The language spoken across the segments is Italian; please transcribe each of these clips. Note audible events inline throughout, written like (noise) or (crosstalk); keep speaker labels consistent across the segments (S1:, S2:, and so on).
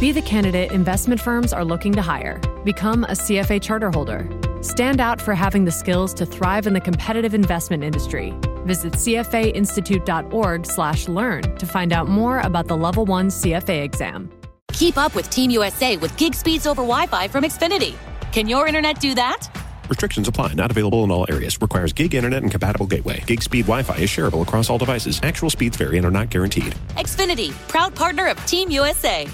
S1: Be the candidate investment firms are looking to hire. Become a CFA charter holder. Stand out for having the skills to thrive in the competitive investment industry. Visit cfainstitute.org/learn to find out more about the Level 1 CFA exam.
S2: Keep up with Team USA with gig speeds over Wi-Fi from Xfinity. Can your internet do that?
S3: Restrictions apply. Not available in all areas. Requires gig internet and compatible gateway. Gig speed Wi-Fi is shareable across all devices. Actual speeds vary and are not guaranteed.
S2: Xfinity, proud partner of Team USA.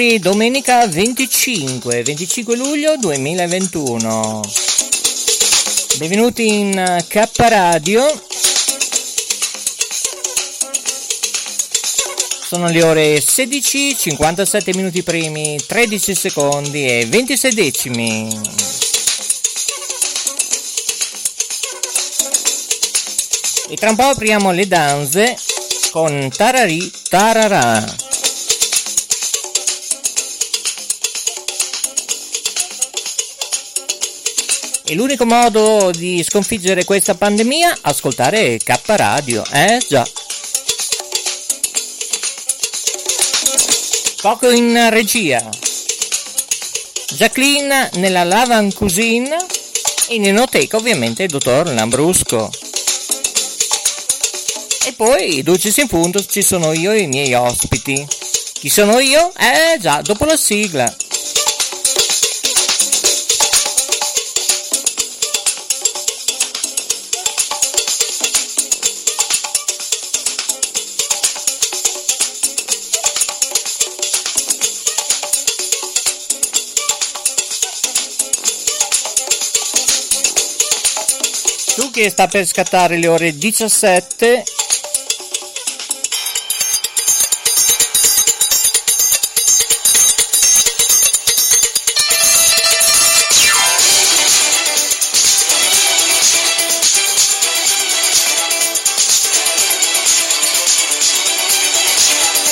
S4: Signori, domenica 25, 25 luglio 2021. Benvenuti in K Radio. Sono le ore 16, 57 minuti primi, 13 secondi e 26 decimi. E tra un po' apriamo le danze con Tarari Tararà. E l'unico modo di sconfiggere questa pandemia? Ascoltare K Radio, eh già. Poco in regia. Jacqueline nella Lavan Cuisine in enoteca ovviamente il dottor Lambrusco. E poi, Dulcis in punto, ci sono io e i miei ospiti. Chi sono io? Eh già, dopo la sigla. Che sta per scattare le ore 17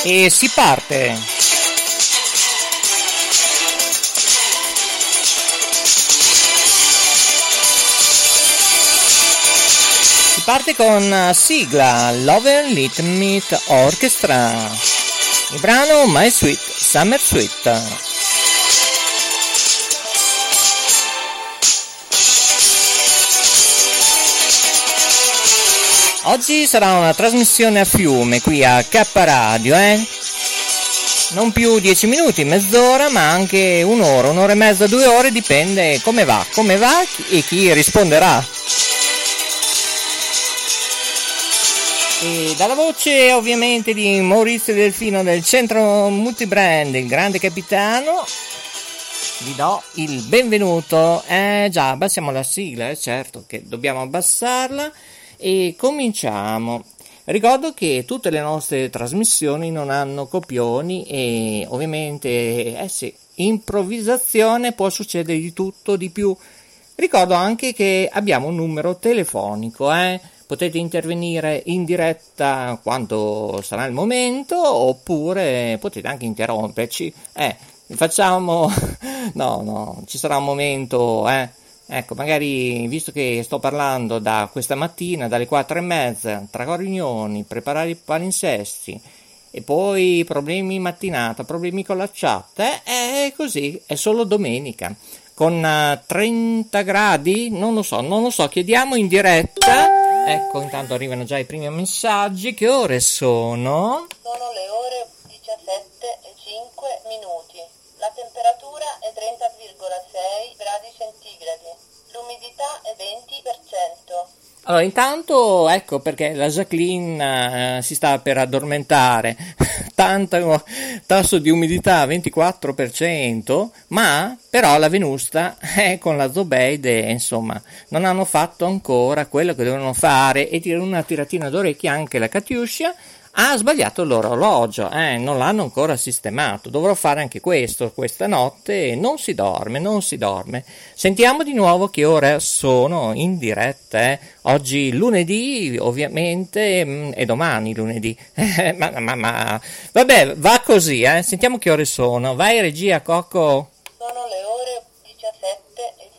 S4: e si parte. Parte con eh, sigla Lover Lit Meet Orchestra. Il brano My Sweet Summer Sweet. Oggi sarà una trasmissione a fiume qui a K Radio, eh? Non più 10 minuti, mezz'ora, ma anche un'ora, un'ora e mezza, due ore, dipende come va, come va e chi risponderà. E dalla voce ovviamente di Maurizio Delfino del centro multibrand, il grande capitano, vi do il benvenuto. Eh già, abbassiamo la sigla, eh, certo che dobbiamo abbassarla e cominciamo. Ricordo che tutte le nostre trasmissioni non hanno copioni e ovviamente, eh sì, improvvisazione può succedere di tutto, di più. Ricordo anche che abbiamo un numero telefonico, eh? Potete intervenire in diretta quando sarà il momento oppure potete anche interromperci. Eh, facciamo... (laughs) no, no, ci sarà un momento, eh? Ecco, magari visto che sto parlando da questa mattina, dalle quattro e mezza, tra riunioni, preparare i palinsesti e poi problemi in mattinata, problemi con la chat, eh, è così, è solo domenica. Con 30 gradi, non lo so, non lo so, chiediamo in diretta. Ecco, intanto arrivano già i primi messaggi. Che ore sono?
S5: Sono
S4: Allora, intanto ecco perché la Jacqueline eh, si sta per addormentare, (laughs) tanto tasso di umidità 24%, ma però la Venusta è con la Zobeide, insomma, non hanno fatto ancora quello che dovevano fare e tirare una tiratina d'orecchie anche la Katiuscia, ha sbagliato l'orologio, eh, non l'hanno ancora sistemato. Dovrò fare anche questo questa notte. Non si dorme, non si dorme. Sentiamo di nuovo che ore sono in diretta. Eh. Oggi lunedì, ovviamente, mm, e domani lunedì. (laughs) ma, ma, ma, vabbè, va così. Eh. Sentiamo che ore sono. Vai, regia, Cocco.
S5: Sono le ore 17 e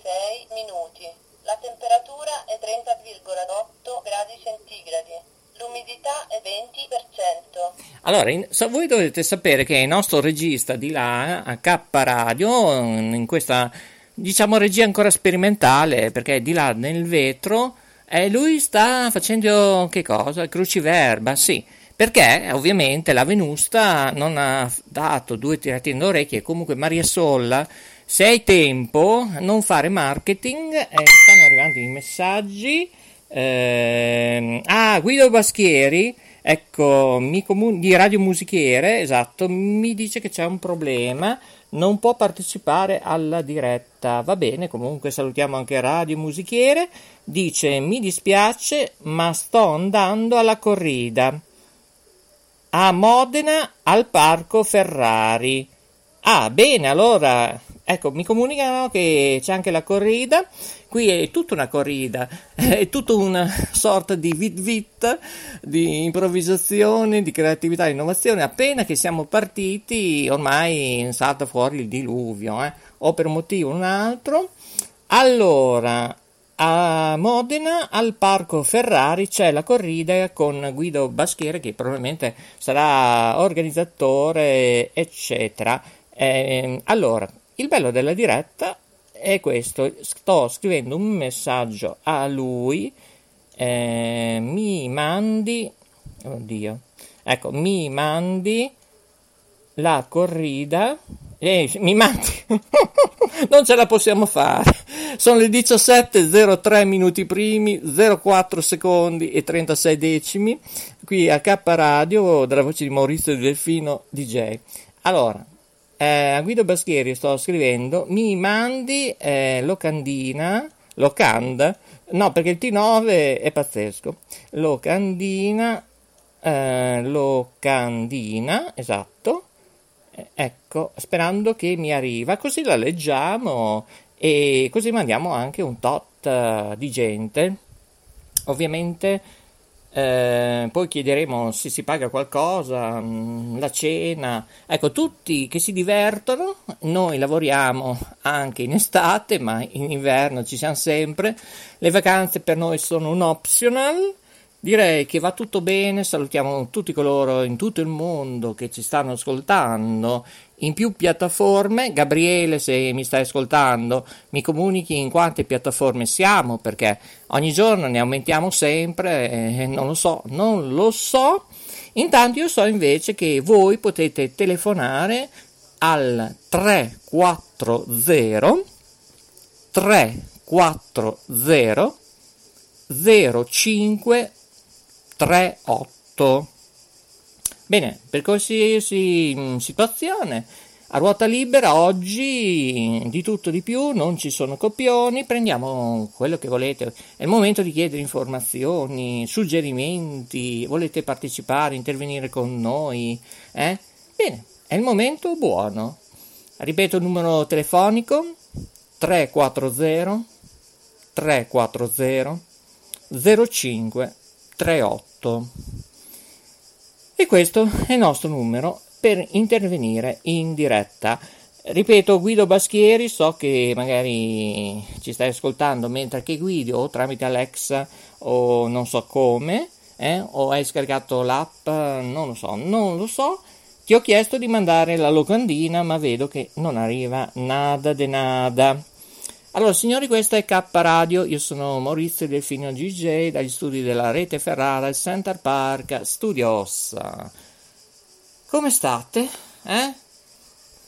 S5: 6 minuti. La temperatura è 30,8 gradi centigradi. L'umidità è 20%.
S4: Allora, in, so, voi dovete sapere che il nostro regista di là, a K Radio, in questa, diciamo, regia ancora sperimentale, perché di là nel vetro, eh, lui sta facendo che cosa? Cruciverba, sì. Perché ovviamente la Venusta non ha dato due tirate in orecchie, comunque Maria Solla, se hai tempo, non fare marketing, eh, stanno arrivando i messaggi eh, ah, Guido Baschieri, ecco, comun- di Radio Musichiere, esatto, mi dice che c'è un problema, non può partecipare alla diretta. Va bene, comunque salutiamo anche Radio Musichiere. Dice: Mi dispiace, ma sto andando alla corrida. A Modena al Parco Ferrari. Ah, bene, allora, ecco, mi comunicano che c'è anche la corrida. Qui è tutta una corrida, (laughs) è tutta una sorta di vit vit, di improvvisazione, di creatività, di innovazione. Appena che siamo partiti, ormai salta fuori il diluvio, eh? o per un motivo o un altro. Allora, a Modena, al Parco Ferrari, c'è la corrida con Guido Baschiere, che probabilmente sarà organizzatore, eccetera. Eh, allora, il bello della diretta è questo, sto scrivendo un messaggio a lui, eh, mi mandi, oddio, ecco, mi mandi la corrida, eh, mi mandi, (laughs) non ce la possiamo fare, sono le 17.03 minuti primi, 04 secondi e 36 decimi, qui a K Radio, dalla voce di Maurizio Delfino DJ. Allora, eh, a Guido Baschieri sto scrivendo, mi mandi eh, locandina, locanda, no perché il T9 è pazzesco, locandina, eh, locandina, esatto, eh, ecco, sperando che mi arriva, così la leggiamo e così mandiamo anche un tot uh, di gente. Ovviamente eh, poi chiederemo se si paga qualcosa, mm, la cena, ecco, tutti che si divertono, noi lavoriamo anche in estate, ma in inverno ci siamo sempre, le vacanze per noi sono un optional, direi che va tutto bene, salutiamo tutti coloro in tutto il mondo che ci stanno ascoltando in più piattaforme. Gabriele, se mi stai ascoltando, mi comunichi in quante piattaforme siamo, perché ogni giorno ne aumentiamo sempre, eh, non lo so, non lo so. Intanto io so invece che voi potete telefonare al 340 340 0538 Bene, per qualsiasi mm, situazione, a ruota libera oggi di tutto di più, non ci sono copioni, prendiamo quello che volete. È il momento di chiedere informazioni, suggerimenti, volete partecipare, intervenire con noi, eh? Bene, è il momento buono. Ripeto il numero telefonico 340 340 0538. E questo è il nostro numero per intervenire in diretta. Ripeto, Guido Baschieri, so che magari ci stai ascoltando mentre che guidi o tramite Alexa o non so come, eh, o hai scaricato l'app, non lo so, non lo so. Ti ho chiesto di mandare la locandina, ma vedo che non arriva nada de nada. Allora, signori, questa è K Radio, io sono Maurizio Delfino GJ dagli studi della rete Ferrara al Center Park Studios. Come state? Eh?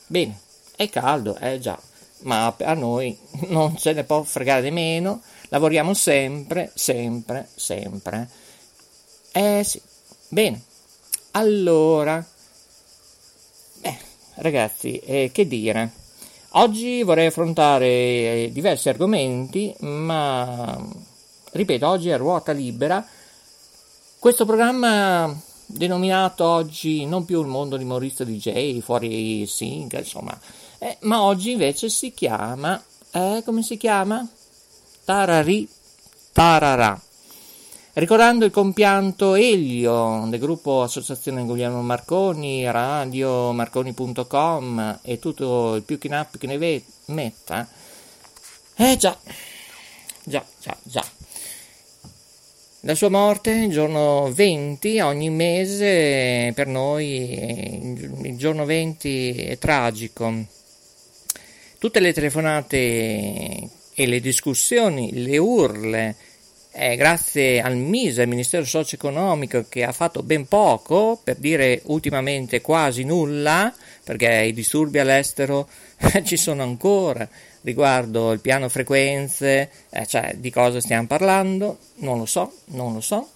S4: Bene, è caldo, eh già, ma a noi non ce ne può fregare di meno, lavoriamo sempre, sempre, sempre. Eh sì, bene, allora, beh, ragazzi, eh, che dire? Oggi vorrei affrontare eh, diversi argomenti, ma ripeto, oggi è ruota libera. Questo programma denominato oggi non più il mondo di Maurizio DJ, fuori Sync, insomma, eh, ma oggi invece si chiama, eh, come si chiama? Tarari Tarara. Ricordando il compianto Elio del gruppo Associazione Guglielmo Marconi, radio marconi.com e tutto il più che ne che ne metta. Eh già, già, già, già. La sua morte, il giorno 20, ogni mese per noi il giorno 20 è tragico. Tutte le telefonate e le discussioni, le urle, eh, grazie al MISE, il Ministero Socio-Economico, che ha fatto ben poco, per dire ultimamente quasi nulla, perché i disturbi all'estero (laughs) ci sono ancora, riguardo il piano frequenze, eh, cioè di cosa stiamo parlando, non lo so, non lo so.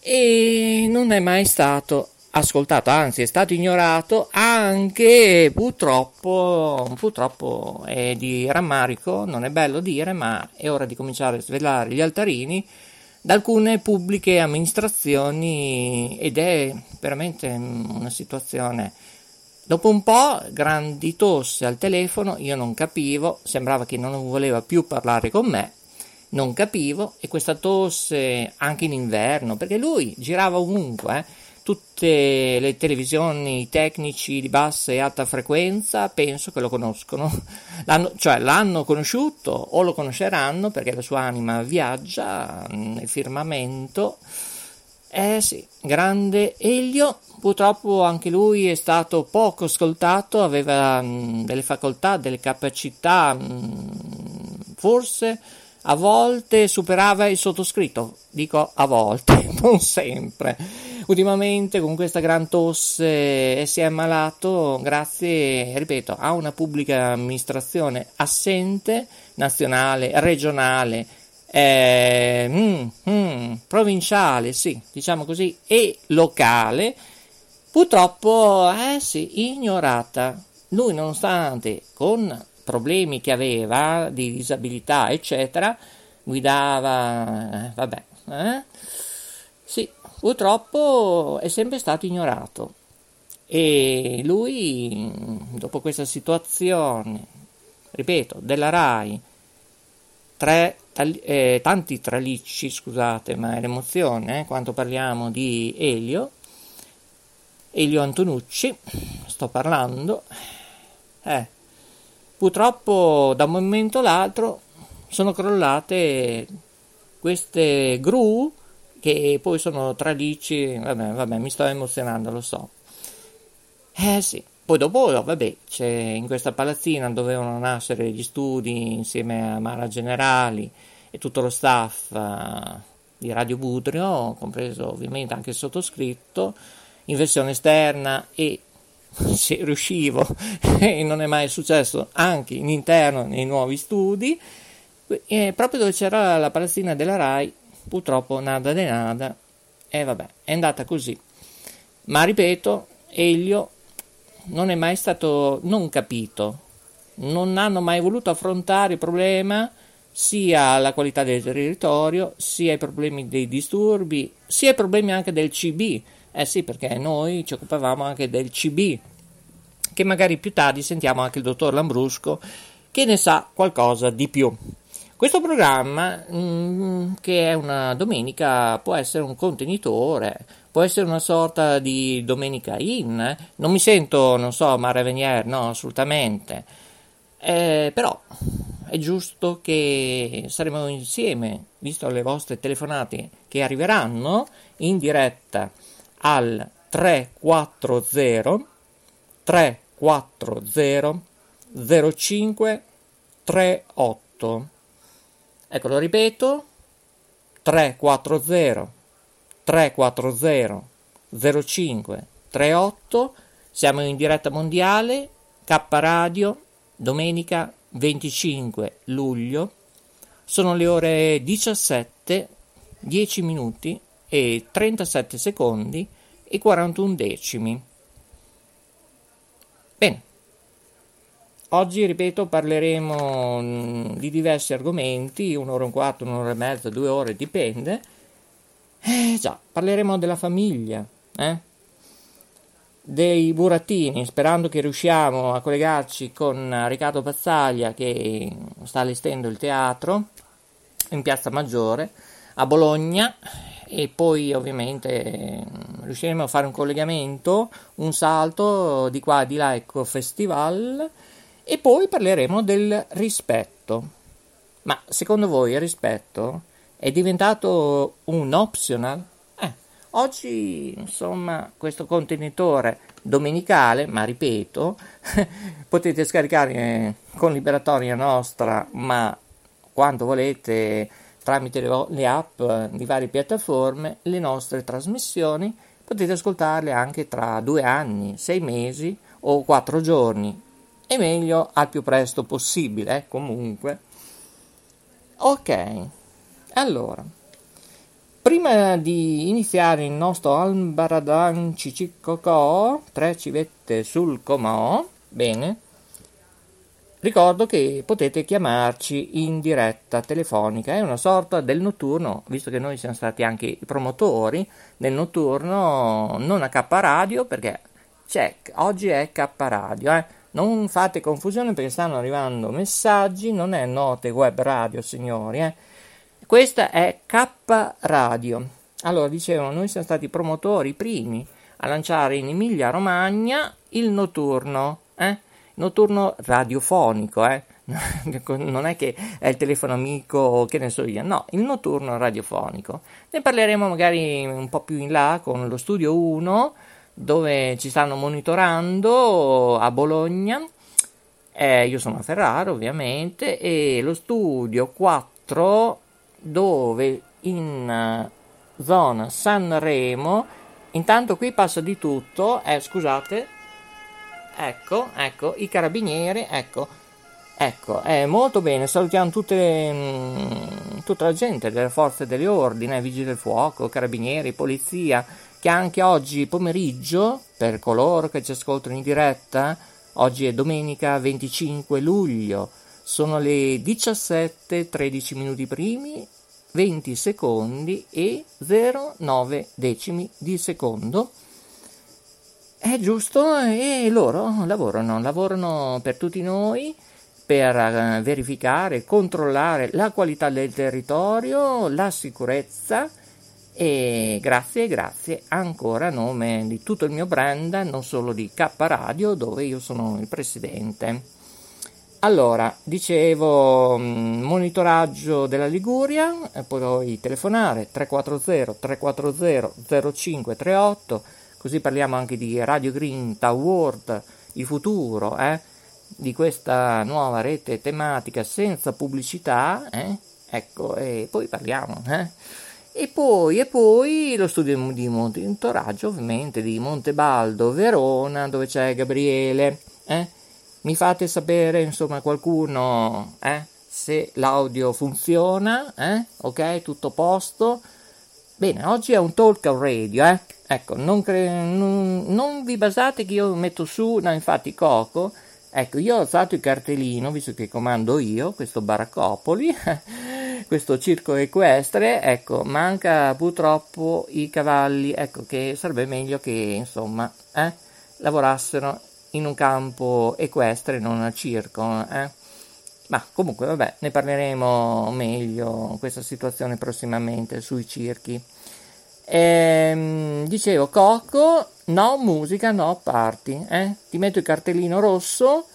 S4: E non è mai stato ascoltato, anzi è stato ignorato anche purtroppo, purtroppo è di rammarico, non è bello dire, ma è ora di cominciare a svelare gli altarini da alcune pubbliche amministrazioni ed è veramente una situazione. Dopo un po', grandi tosse al telefono, io non capivo, sembrava che non voleva più parlare con me, non capivo, e questa tosse anche in inverno, perché lui girava ovunque, eh, tutte le televisioni, tecnici di bassa e alta frequenza, penso che lo conoscono, (laughs) l'hanno, cioè l'hanno conosciuto o lo conosceranno perché la sua anima viaggia nel firmamento. Eh sì, grande Elio, purtroppo anche lui è stato poco ascoltato, aveva mh, delle facoltà, delle capacità, mh, forse a volte superava il sottoscritto, dico a volte, (laughs) non sempre. Ultimamente con questa gran tosse si è ammalato grazie, ripeto, a una pubblica amministrazione assente, nazionale, regionale, eh, mm, mm, provinciale, sì, diciamo così, e locale, purtroppo, eh sì, ignorata. Lui, nonostante con problemi che aveva di disabilità, eccetera, guidava, eh, vabbè, eh? Purtroppo è sempre stato ignorato. E lui, dopo questa situazione, ripeto, della RAI, tre, eh, tanti tralicci, scusate, ma è l'emozione, eh, quando parliamo di Elio, Elio Antonucci, sto parlando, eh, purtroppo da un momento all'altro sono crollate queste gru che poi sono tralicci, vabbè, vabbè, mi sto emozionando, lo so. Eh sì, poi dopo, vabbè, c'è in questa palazzina dovevano nascere gli studi insieme a Mara Generali e tutto lo staff uh, di Radio Budrio, compreso ovviamente anche il sottoscritto, in versione esterna e (laughs) se riuscivo, (laughs) e non è mai successo, anche in interno nei nuovi studi, e proprio dove c'era la palazzina della RAI, purtroppo nada de nada, e vabbè, è andata così. Ma ripeto, Elio non è mai stato non capito, non hanno mai voluto affrontare il problema sia la qualità del territorio, sia i problemi dei disturbi, sia i problemi anche del CB. Eh sì, perché noi ci occupavamo anche del CB, che magari più tardi sentiamo anche il dottor Lambrusco che ne sa qualcosa di più. Questo programma, mm, che è una domenica, può essere un contenitore, può essere una sorta di domenica in. Non mi sento, non so, Mara Venier, no, assolutamente. Eh, però è giusto che saremo insieme, visto le vostre telefonate che arriveranno in diretta al 340 340 05 38 Ecco, lo ripeto, 340 340 05 38, siamo in diretta mondiale, K Radio, domenica 25 luglio, sono le ore 17, 10 minuti e 37 secondi e 41 decimi. Bene, Oggi, ripeto, parleremo mm, di diversi argomenti, un'ora e un quarto, un'ora e mezza, due ore, dipende. Eh già, parleremo della famiglia, eh? dei burattini, sperando che riusciamo a collegarci con Riccardo Pazzaglia che sta allestendo il teatro in Piazza Maggiore a Bologna e poi ovviamente riusciremo a fare un collegamento, un salto di qua e di là, ecco, festival e poi parleremo del rispetto. Ma secondo voi il rispetto è diventato un optional? Oggi, insomma, questo contenitore domenicale, ma ripeto, (laughs) potete scaricare con liberatoria nostra, ma quando volete tramite le app di varie piattaforme, le nostre trasmissioni, potete ascoltarle anche tra due anni, sei mesi o quattro giorni. E meglio al più presto possibile, comunque. Ok, allora. Prima di iniziare il nostro Albaradan Cicicocò, tre civette sul comò, bene, ricordo che potete chiamarci in diretta telefonica, è una sorta del notturno, visto che noi siamo stati anche i promotori del notturno, non a K Radio, perché c'è, oggi è K Radio, eh. Non fate confusione perché stanno arrivando messaggi, non è note web radio, signori, eh questa è K Radio. Allora, dicevano, noi siamo stati promotori primi a lanciare in Emilia Romagna il notturno, eh? notturno radiofonico, eh? (laughs) non è che è il telefono amico, che ne so io, no, il notturno radiofonico. Ne parleremo magari un po' più in là con lo studio 1, dove ci stanno monitorando a Bologna. Eh, io sono a Ferrara, ovviamente, e lo studio 4 dove in eh, zona Sanremo, intanto qui passa di tutto, eh, scusate, ecco, ecco, i carabinieri, ecco, ecco, è molto bene, salutiamo tutte, mh, mm, tutta la gente delle forze dell'ordine, vigili del fuoco, carabinieri, polizia, che anche oggi pomeriggio, per coloro che ci ascoltano in diretta, oggi è domenica 25 luglio, sono le 17.13 minuti primi, 20 secondi e 0,9 decimi di secondo. È giusto e loro lavorano, lavorano per tutti noi per eh, verificare, controllare la qualità del territorio, la sicurezza e grazie, grazie ancora a nome di tutto il mio brand, non solo di K Radio dove io sono il presidente. Allora, dicevo mm, monitoraggio della Liguria, e poi telefonare 340 340 0538, così parliamo anche di Radio Green World, il futuro eh, di questa nuova rete tematica senza pubblicità, eh? ecco, e poi parliamo. Eh? E poi, e poi lo studio di monitoraggio ovviamente di Montebaldo, Verona, dove c'è Gabriele. Eh? mi fate sapere, insomma, qualcuno, eh, se l'audio funziona, eh, ok, tutto posto. Bene, oggi è un talk radio, eh. Ecco, non, cre- non, non vi basate che io metto su, no, infatti Coco, ecco, io ho alzato il cartellino, visto che comando io, questo Baraccopoli, (laughs) questo circo equestre, ecco, manca purtroppo i cavalli, ecco, che sarebbe meglio che, insomma, eh, lavorassero in un campo equestre, non al circo. Eh? Ma comunque, vabbè, ne parleremo meglio questa situazione prossimamente sui circhi. Ehm, dicevo, Coco, no musica, no party. Eh? Ti metto il cartellino rosso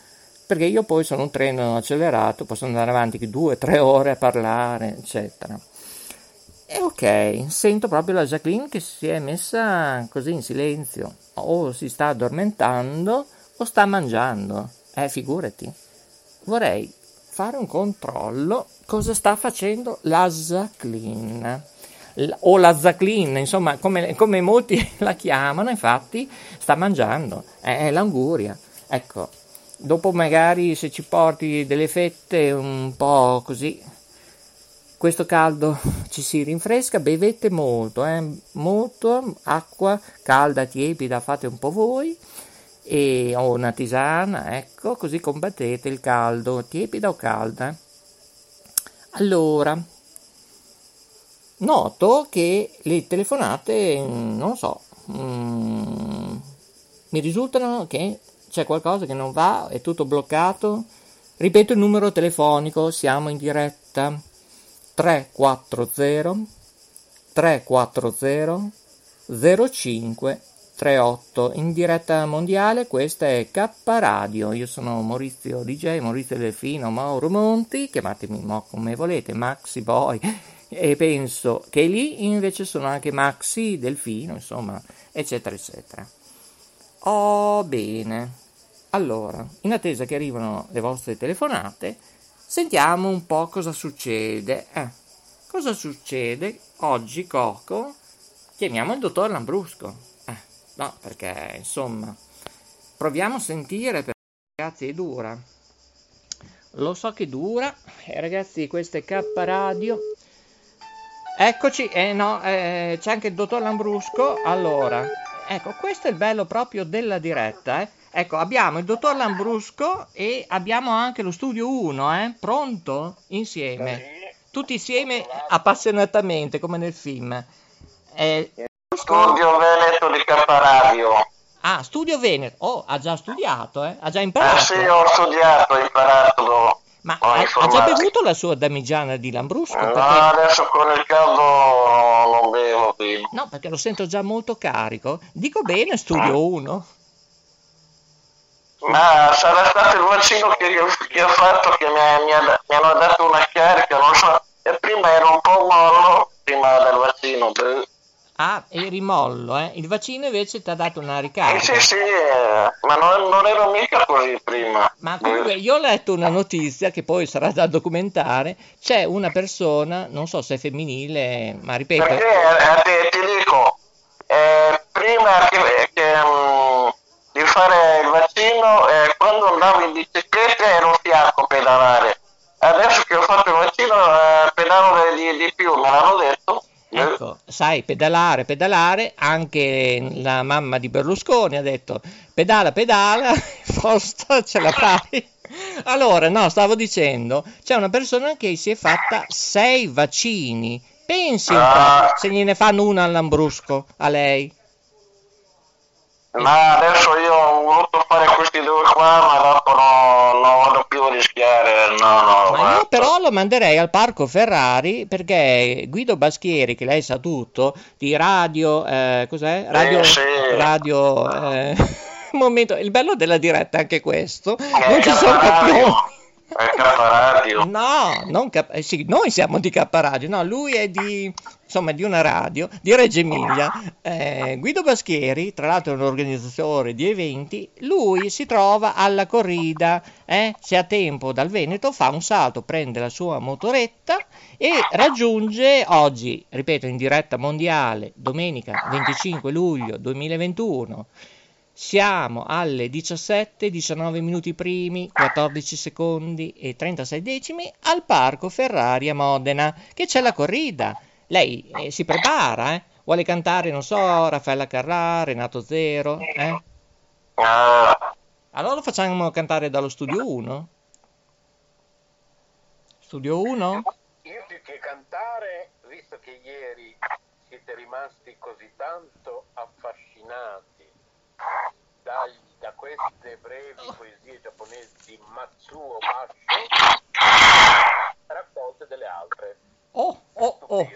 S4: perché io poi sono un treno accelerato, posso andare avanti due tre ore a parlare, eccetera. E ok, sento proprio la Jacqueline che si è messa così in silenzio o si sta addormentando o sta mangiando. Eh, figurati. Vorrei fare un controllo cosa sta facendo la Zaclin. O la Zaclin, insomma, come, come, molti (laughs) la chiamano, infatti, sta mangiando. È l'anguria. Ecco, dopo magari se ci porti delle fette un po' così, questo caldo ci si rinfresca, bevete molto, eh? molto acqua calda, tiepida, fate un po' voi e ho una tisana, ecco, così combattete il caldo, tiepida o calda. Allora, noto che le telefonate, non so, mm, mi risultano che c'è qualcosa che non va, è tutto bloccato. Ripeto il numero telefonico, siamo in diretta. 340 340 05 38 in diretta mondiale questa è K Radio. Io sono Maurizio DJ Maurizio Delfino Mauro Monti. Chiamatemi mo come volete Maxi Boy. E penso che lì invece sono anche Maxi Delfino insomma eccetera eccetera. Oh bene allora in attesa che arrivano le vostre telefonate sentiamo un po' cosa succede eh, cosa succede oggi Coco chiamiamo il dottor Lambrusco No, perché insomma, proviamo a sentire, perché ragazzi è dura. Lo so che dura, eh, ragazzi questa è K Radio. Eccoci, eh no, eh, c'è anche il dottor Lambrusco. Allora, ecco, questo è il bello proprio della diretta, eh. Ecco, abbiamo il dottor Lambrusco e abbiamo anche lo studio 1, eh? Pronto? Insieme. Tutti insieme appassionatamente, come nel film. Eh,
S6: Studio Veneto di Camparadio.
S4: Ah, Studio Veneto. Oh, ha già studiato, eh? Ha già imparato.
S6: Eh sì, ho studiato, ho imparato.
S4: Ma ha, ha, già bevuto la sua damigiana di Lambrusco?
S6: No, perché... adesso con il caldo non bevo più.
S4: No, perché lo sento già molto carico. Dico bene, Studio 1.
S6: Ma sarà stato il vaccino che, che ho fatto che mi, mi, ha, mi, hanno dato una carica, non so. E prima ero un po' mollo, prima del vaccino.
S4: Ah, e rimollo, eh? Il vaccino invece ti ha dato una ricarica.
S6: Eh, sì, sì, eh, ma non, non, ero mica così prima.
S4: Ma comunque io ho letto una notizia che poi sarà da documentare. C'è una persona, non so se è femminile, ma ripeto...
S6: Perché eh, ti, ti dico, eh, prima che, che um, di fare il vaccino, eh, quando andavo in bicicletta ero fiacco pedalare. Adesso che ho fatto il vaccino, eh, pedalo di, di più, me l'hanno detto.
S4: Ecco, sai, pedalare, pedalare, anche la mamma di Berlusconi ha detto pedala, pedala, (laughs) posta ce la fai. Allora, no, stavo dicendo, c'è una persona che si è fatta sei vaccini. Pensi un po' se gliene fanno una all'ambrusco a lei.
S6: Ma adesso io ho voluto fare questi due qua, ma dopo no, non voglio più rischiare. No, no,
S4: ma io però lo manderei al parco Ferrari perché Guido Baschieri, che lei sa tutto, di radio, eh, cos'è? Radio,
S6: eh, sì.
S4: radio, eh, (laughs) momento, il bello della diretta è anche questo, che non ci sono campioni.
S6: È K-Radio.
S4: No, non K- eh sì, noi siamo di K-Radio, no, lui è di, insomma, di una radio, di Reggio Emilia. (laughs) Eh, Guido Baschieri, tra l'altro è un organizzatore di eventi, lui si trova alla corrida, eh? se ha tempo dal Veneto fa un salto, prende la sua motoretta e raggiunge oggi, ripeto, in diretta mondiale, domenica 25 luglio 2021, siamo alle 17, 19 minuti primi, 14 secondi e 36 decimi al Parco Ferrari a Modena, che c'è la corrida. Lei eh, si prepara, eh? Vuole cantare, non so, Raffaella Carrà, Renato Zero, eh? Allora lo facciamo cantare dallo studio 1? Studio 1?
S7: Io più che cantare, visto che ieri siete rimasti così tanto affascinati dai, da queste brevi poesie giapponesi di Matsuo Basho raccolte delle altre.
S4: Oh, oh, oh.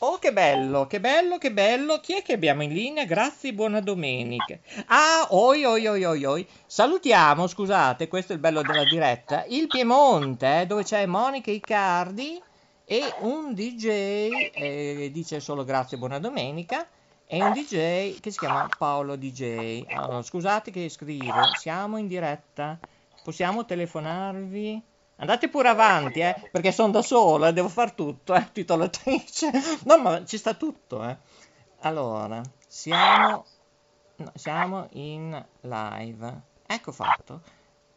S4: Oh, che bello, che bello, che bello. Chi è che abbiamo in linea? Grazie, buona domenica. Ah, oi, oi, oi, oi, oi. Salutiamo, scusate, questo è il bello della diretta, il Piemonte, eh, dove c'è Monica Icardi e un DJ, eh, dice solo grazie, buona domenica, è un DJ che si chiama Paolo DJ. Allora, scusate che scrivo, siamo in diretta, possiamo telefonarvi? Andate pure avanti, eh, perché sono da sola, devo fare tutto, eh, titolatrice. No, ma ci sta tutto, eh. Allora, siamo, no, siamo in live. Ecco fatto.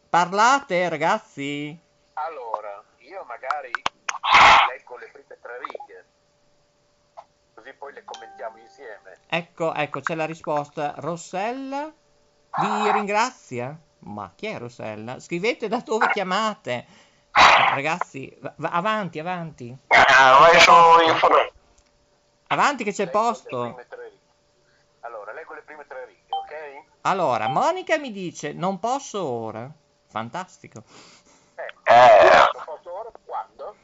S4: Parlate, ragazzi.
S7: Allora, io magari leggo le prime tre righe così poi le commentiamo insieme.
S4: Ecco, ecco, c'è la risposta. Rossella vi ringrazia. Ma chi è Rossella? Scrivete da dove chiamate. Ragazzi, va- avanti, avanti.
S6: Ah, vai su info...
S4: Avanti che c'è
S7: Leggo le
S4: posto.
S7: Allora, leggo le prime tre righe, ok?
S4: Allora, Monica mi dice, non posso ora. Fantastico.
S6: Eh,
S7: posso ora? Quando?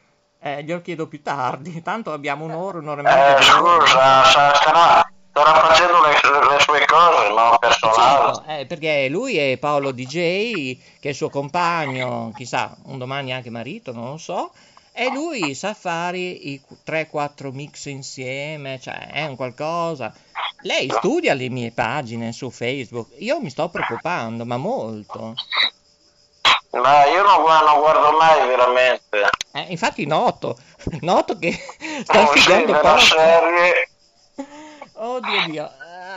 S4: Eh, glielo chiedo più tardi. (laughs) Tanto abbiamo un'ora, un'ora e mezza.
S6: eh,
S4: due ore.
S6: scusa, sa- starà, starà facendo le, le sue cose, no?
S4: Certo, eh, perché lui è Paolo DJ, che è suo compagno, chissà, un domani anche marito, non lo so, e lui sa fare i 3-4 mix insieme, cioè è un qualcosa. Lei studia le mie pagine su Facebook, io mi sto preoccupando, ma molto.
S6: Ma io non guardo, non guardo mai veramente.
S4: Eh, infatti noto, (laughs) noto che sta
S6: Oh, sì,
S4: sfidando poco.
S6: serie. (laughs)
S4: Oddio mio,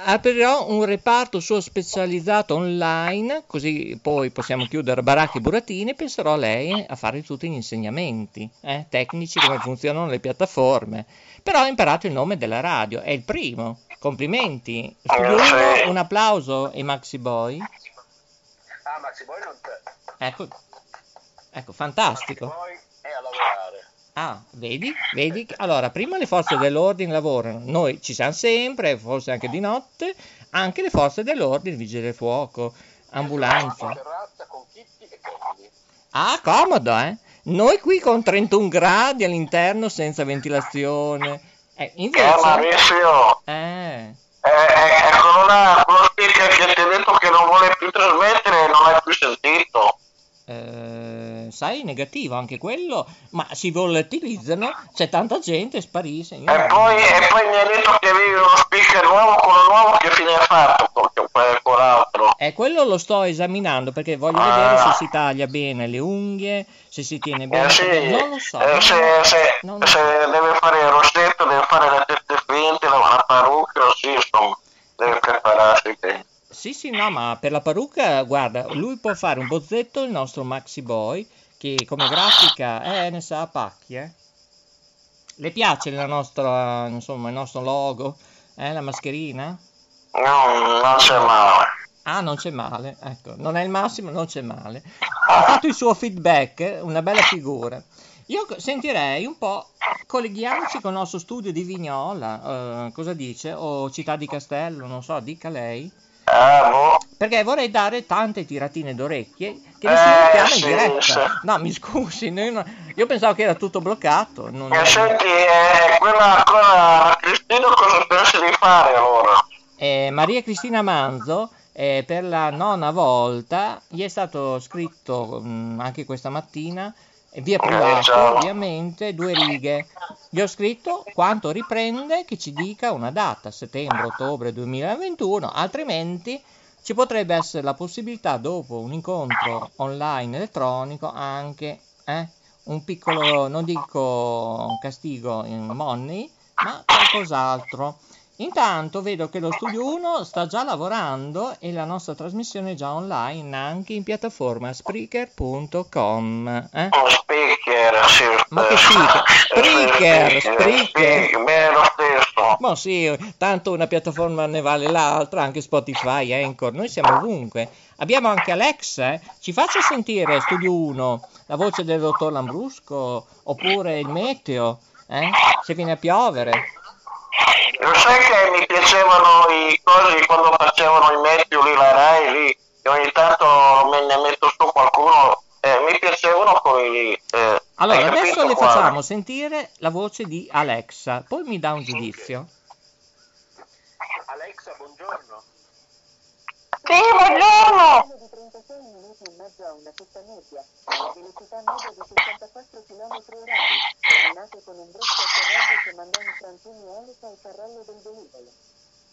S4: aprirò un reparto suo specializzato online, così poi possiamo chiudere baracche e burattini e penserò a lei a fare tutti gli insegnamenti eh, tecnici, come funzionano le piattaforme. Però ho imparato il nome della radio, è il primo. Complimenti. Studio un applauso e Maxi Boy.
S7: Ah, Maxi Boy non c'è.
S4: Ecco, ecco,
S7: Maxi
S4: fantastico.
S7: Boy è a lavorare.
S4: Ah, vedi? Vedi? Allora, prima le forze dell'ordine lavorano, noi ci siamo sempre, forse anche di notte, anche le forze dell'ordine, vigili del fuoco, ambulanza.
S7: Con e.
S4: Ah, comodo, eh? Noi qui con 31 gradi all'interno senza ventilazione. Eh,
S6: Eh,
S4: invece...
S6: Maurizio,
S4: Eh,
S6: eh, eh, quello là, quello speaker che ti ha detto che non vuole più trasmettere, non l'hai più sentito.
S4: eh, sai, negativo anche quello, ma si volatilizzano, c'è tanta gente, sparisce.
S6: E poi, e poi mi ha detto che avevi uno speaker nuovo, quello nuovo che fine ha fatto, con quel- con l'altro.
S4: Eh, quello lo sto esaminando perché voglio
S6: Ah.
S4: vedere se si taglia bene le unghie, se si tiene bene.
S6: Eh sì,
S4: Non lo so.
S6: eh,
S4: non-
S6: se, se-
S4: non lo
S6: se
S4: so.
S6: deve fare il rossetto, deve fare le teste finte, la, la parrucca, sì, insomma, deve prepararsi bene.
S4: Sì, sì, no, ma per la parrucca, guarda, lui può fare un bozzetto, il nostro Maxi Boy, che come grafica, eh, ne sa a pacchi, eh. Le piace la nostra, insomma, il nostro logo, eh, la mascherina?
S6: No, non c'è male.
S4: Ah, non c'è male, ecco, non è il massimo, non c'è male. Ha fatto il suo feedback, una bella figura. Io sentirei un po', colleghiamoci con il nostro studio di Vignola, eh, cosa dice? O Città di Castello, non so, dica lei.
S6: Ah, boh.
S4: Perché vorrei dare tante tiratine d'orecchie che
S6: Eh,
S4: nessuno chiama in
S6: sì,
S4: diretta.
S6: sì.
S4: No, mi scusi, non- io pensavo che era tutto bloccato. non-
S6: E senti, eh, quella, quella Cristina cosa pensi di fare allora?
S4: Eh, Maria Cristina Manzo, eh, per la nona volta, gli è stato scritto mh, anche questa mattina, eh, via privato, ovviamente, due righe. Gli ho scritto quanto riprende, che ci dica una data, settembre-ottobre 2021, altrimenti ci potrebbe essere la possibilità, dopo un incontro online elettronico, anche eh, un piccolo, non dico castigo in money, ma qualcos'altro. Intanto vedo che lo Studio 1 sta già lavorando e la nostra trasmissione è già online anche in piattaforma Spreaker.com. Eh?
S6: Uno speaker, sì.
S4: Ma che speaker? Spreaker, Spreaker.
S6: stesso.
S4: Ma sì, tanto una piattaforma ne vale l'altra, anche Spotify, Anchor, noi siamo ovunque. Abbiamo anche Alexa, eh? ci faccia sentire Studio 1, la voce del dottor Lambrusco, oppure il meteo, eh? se viene a piovere.
S6: Lo sai che mi piacevano i cosi quando facevano i meteo lì, la Rai lì, e ogni tanto me ne metto su qualcuno, eh, mi piacevano quelli lì. eh,
S4: Allora, adesso le
S6: quale?
S4: facciamo sentire la voce di Alexa, poi mi dà un giudizio.
S7: Alexa, buongiorno.
S5: Di 36 minuti in mezzo a una pista media, alla velocità media di 64 km orari, terminato con un brusco atterraggio che mandò in frantumi elica e carrello del velivolo.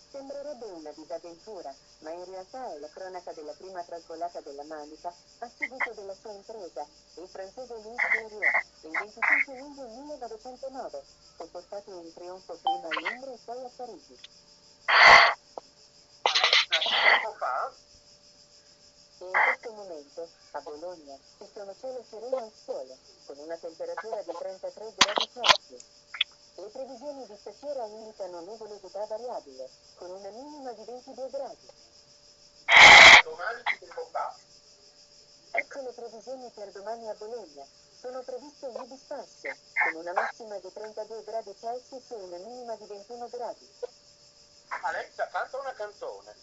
S5: Sembrerebbe una disavventura, ma in realtà è la cronaca della prima trasvolata della Manica a seguito della sua impresa, il francese Louis Blériot, il 25 luglio 1909, sepoltato in trionfo prima a Londra e poi a Parigi.
S7: Fa?
S5: In questo momento, a Bologna, ci sono cielo sereno e sole, con una temperatura di 33 gradi Celsius. Le previsioni di stasera indicano nuvolosità variabile, con una minima di 22 gradi.
S7: Domani che tempo fa?
S5: Ecco le previsioni per domani a Bologna. sono previste nubi sparse, con una massima di 32 gradi Celsius e una minima di 21 gradi.
S7: Alexa, canta una canzone.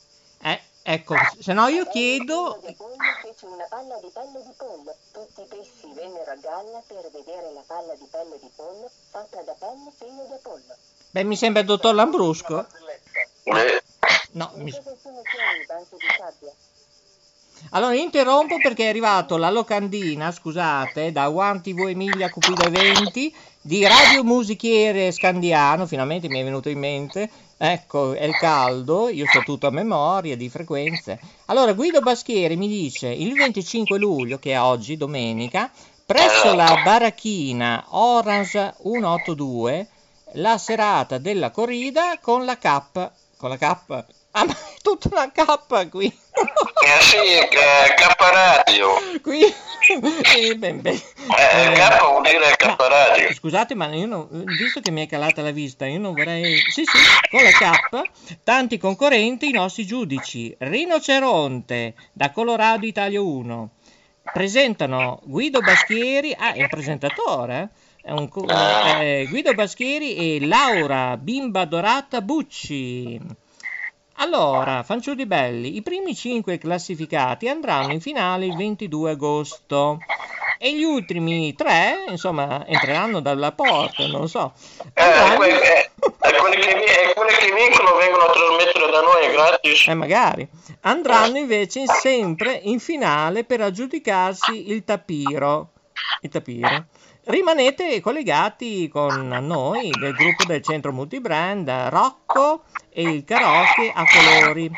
S4: Eh, ecco, se no io chiedo...
S5: figlio pollo fece una palla di pelle di pollo. Tutti i pesci vennero a galla per vedere la palla di pelle di pollo fatta da pelle figlie di Apollo.
S4: Beh, mi sembra il dottor Lambrusco.
S6: Eh,
S4: No, mi...
S5: cosa sono pieni i banchi di sabbia?
S4: Allora interrompo perché è arrivato la locandina, scusate, da One TV Emilia Cupido Eventi di Radio Musichiere Scandiano, finalmente mi è venuto in mente. Ecco, è il caldo, io so tutto a memoria di frequenze. Allora, Guido Baschieri mi dice il 25 luglio, che è oggi, domenica, presso la baracchina Orange 182, la serata della corrida con la K. Con la K? Ah, ma è tutta una K qui.
S6: eh sì, eh, K Radio.
S4: qui eh, ben, ben.
S6: Eh,
S4: Eh,
S6: K vuol dire K Radio.
S4: Scusate, ma io non, visto che mi è calata la vista, io non vorrei. Sì, sì, con la K, tanti concorrenti, i nostri giudici. Rinoceronte, da Colorado Italia 1. Presentano Guido Baschieri, ah, è un presentatore, eh? È un co- eh, Guido Baschieri e Laura Bimba Dorata Bucci. Allora, fanciulli belli, i primi cinque classificati andranno in finale il 22 agosto e gli ultimi tre, insomma, entreranno dalla porta, non so.
S6: Eh,
S4: Andranno-
S6: eh, e quelli che, che vincono vengono a trasmettere da noi gratis.
S4: Eh, magari. Andranno invece in- sempre in finale per aggiudicarsi il tapiro. Il tapiro. Rimanete collegati con noi del gruppo del centro multibrand Rocco e il karaoke a colori,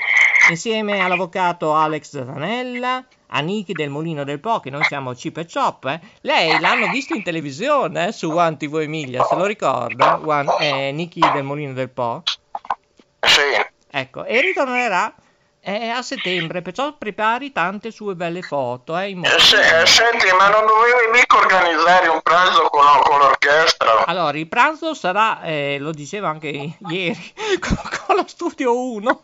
S4: insieme all'avvocato Alex Zanella, a Niki del Mulino del Po, che noi siamo Chip e Chop. eh. Lei l'hanno visto in televisione eh, su One TV Emilia, se lo ricorda? One, eh, Niki del Mulino del Po.
S6: Sì.
S4: Ecco, e ritornerà eh, a settembre, perciò prepari tante sue belle foto. Eh,
S6: Eh, se- eh, senti, ma non dovevi mica organizzare un pranzo con, con l'orchestra?
S4: Allora, il pranzo sarà, eh, lo dicevo anche (laughs) ieri, con, con la Studio 1,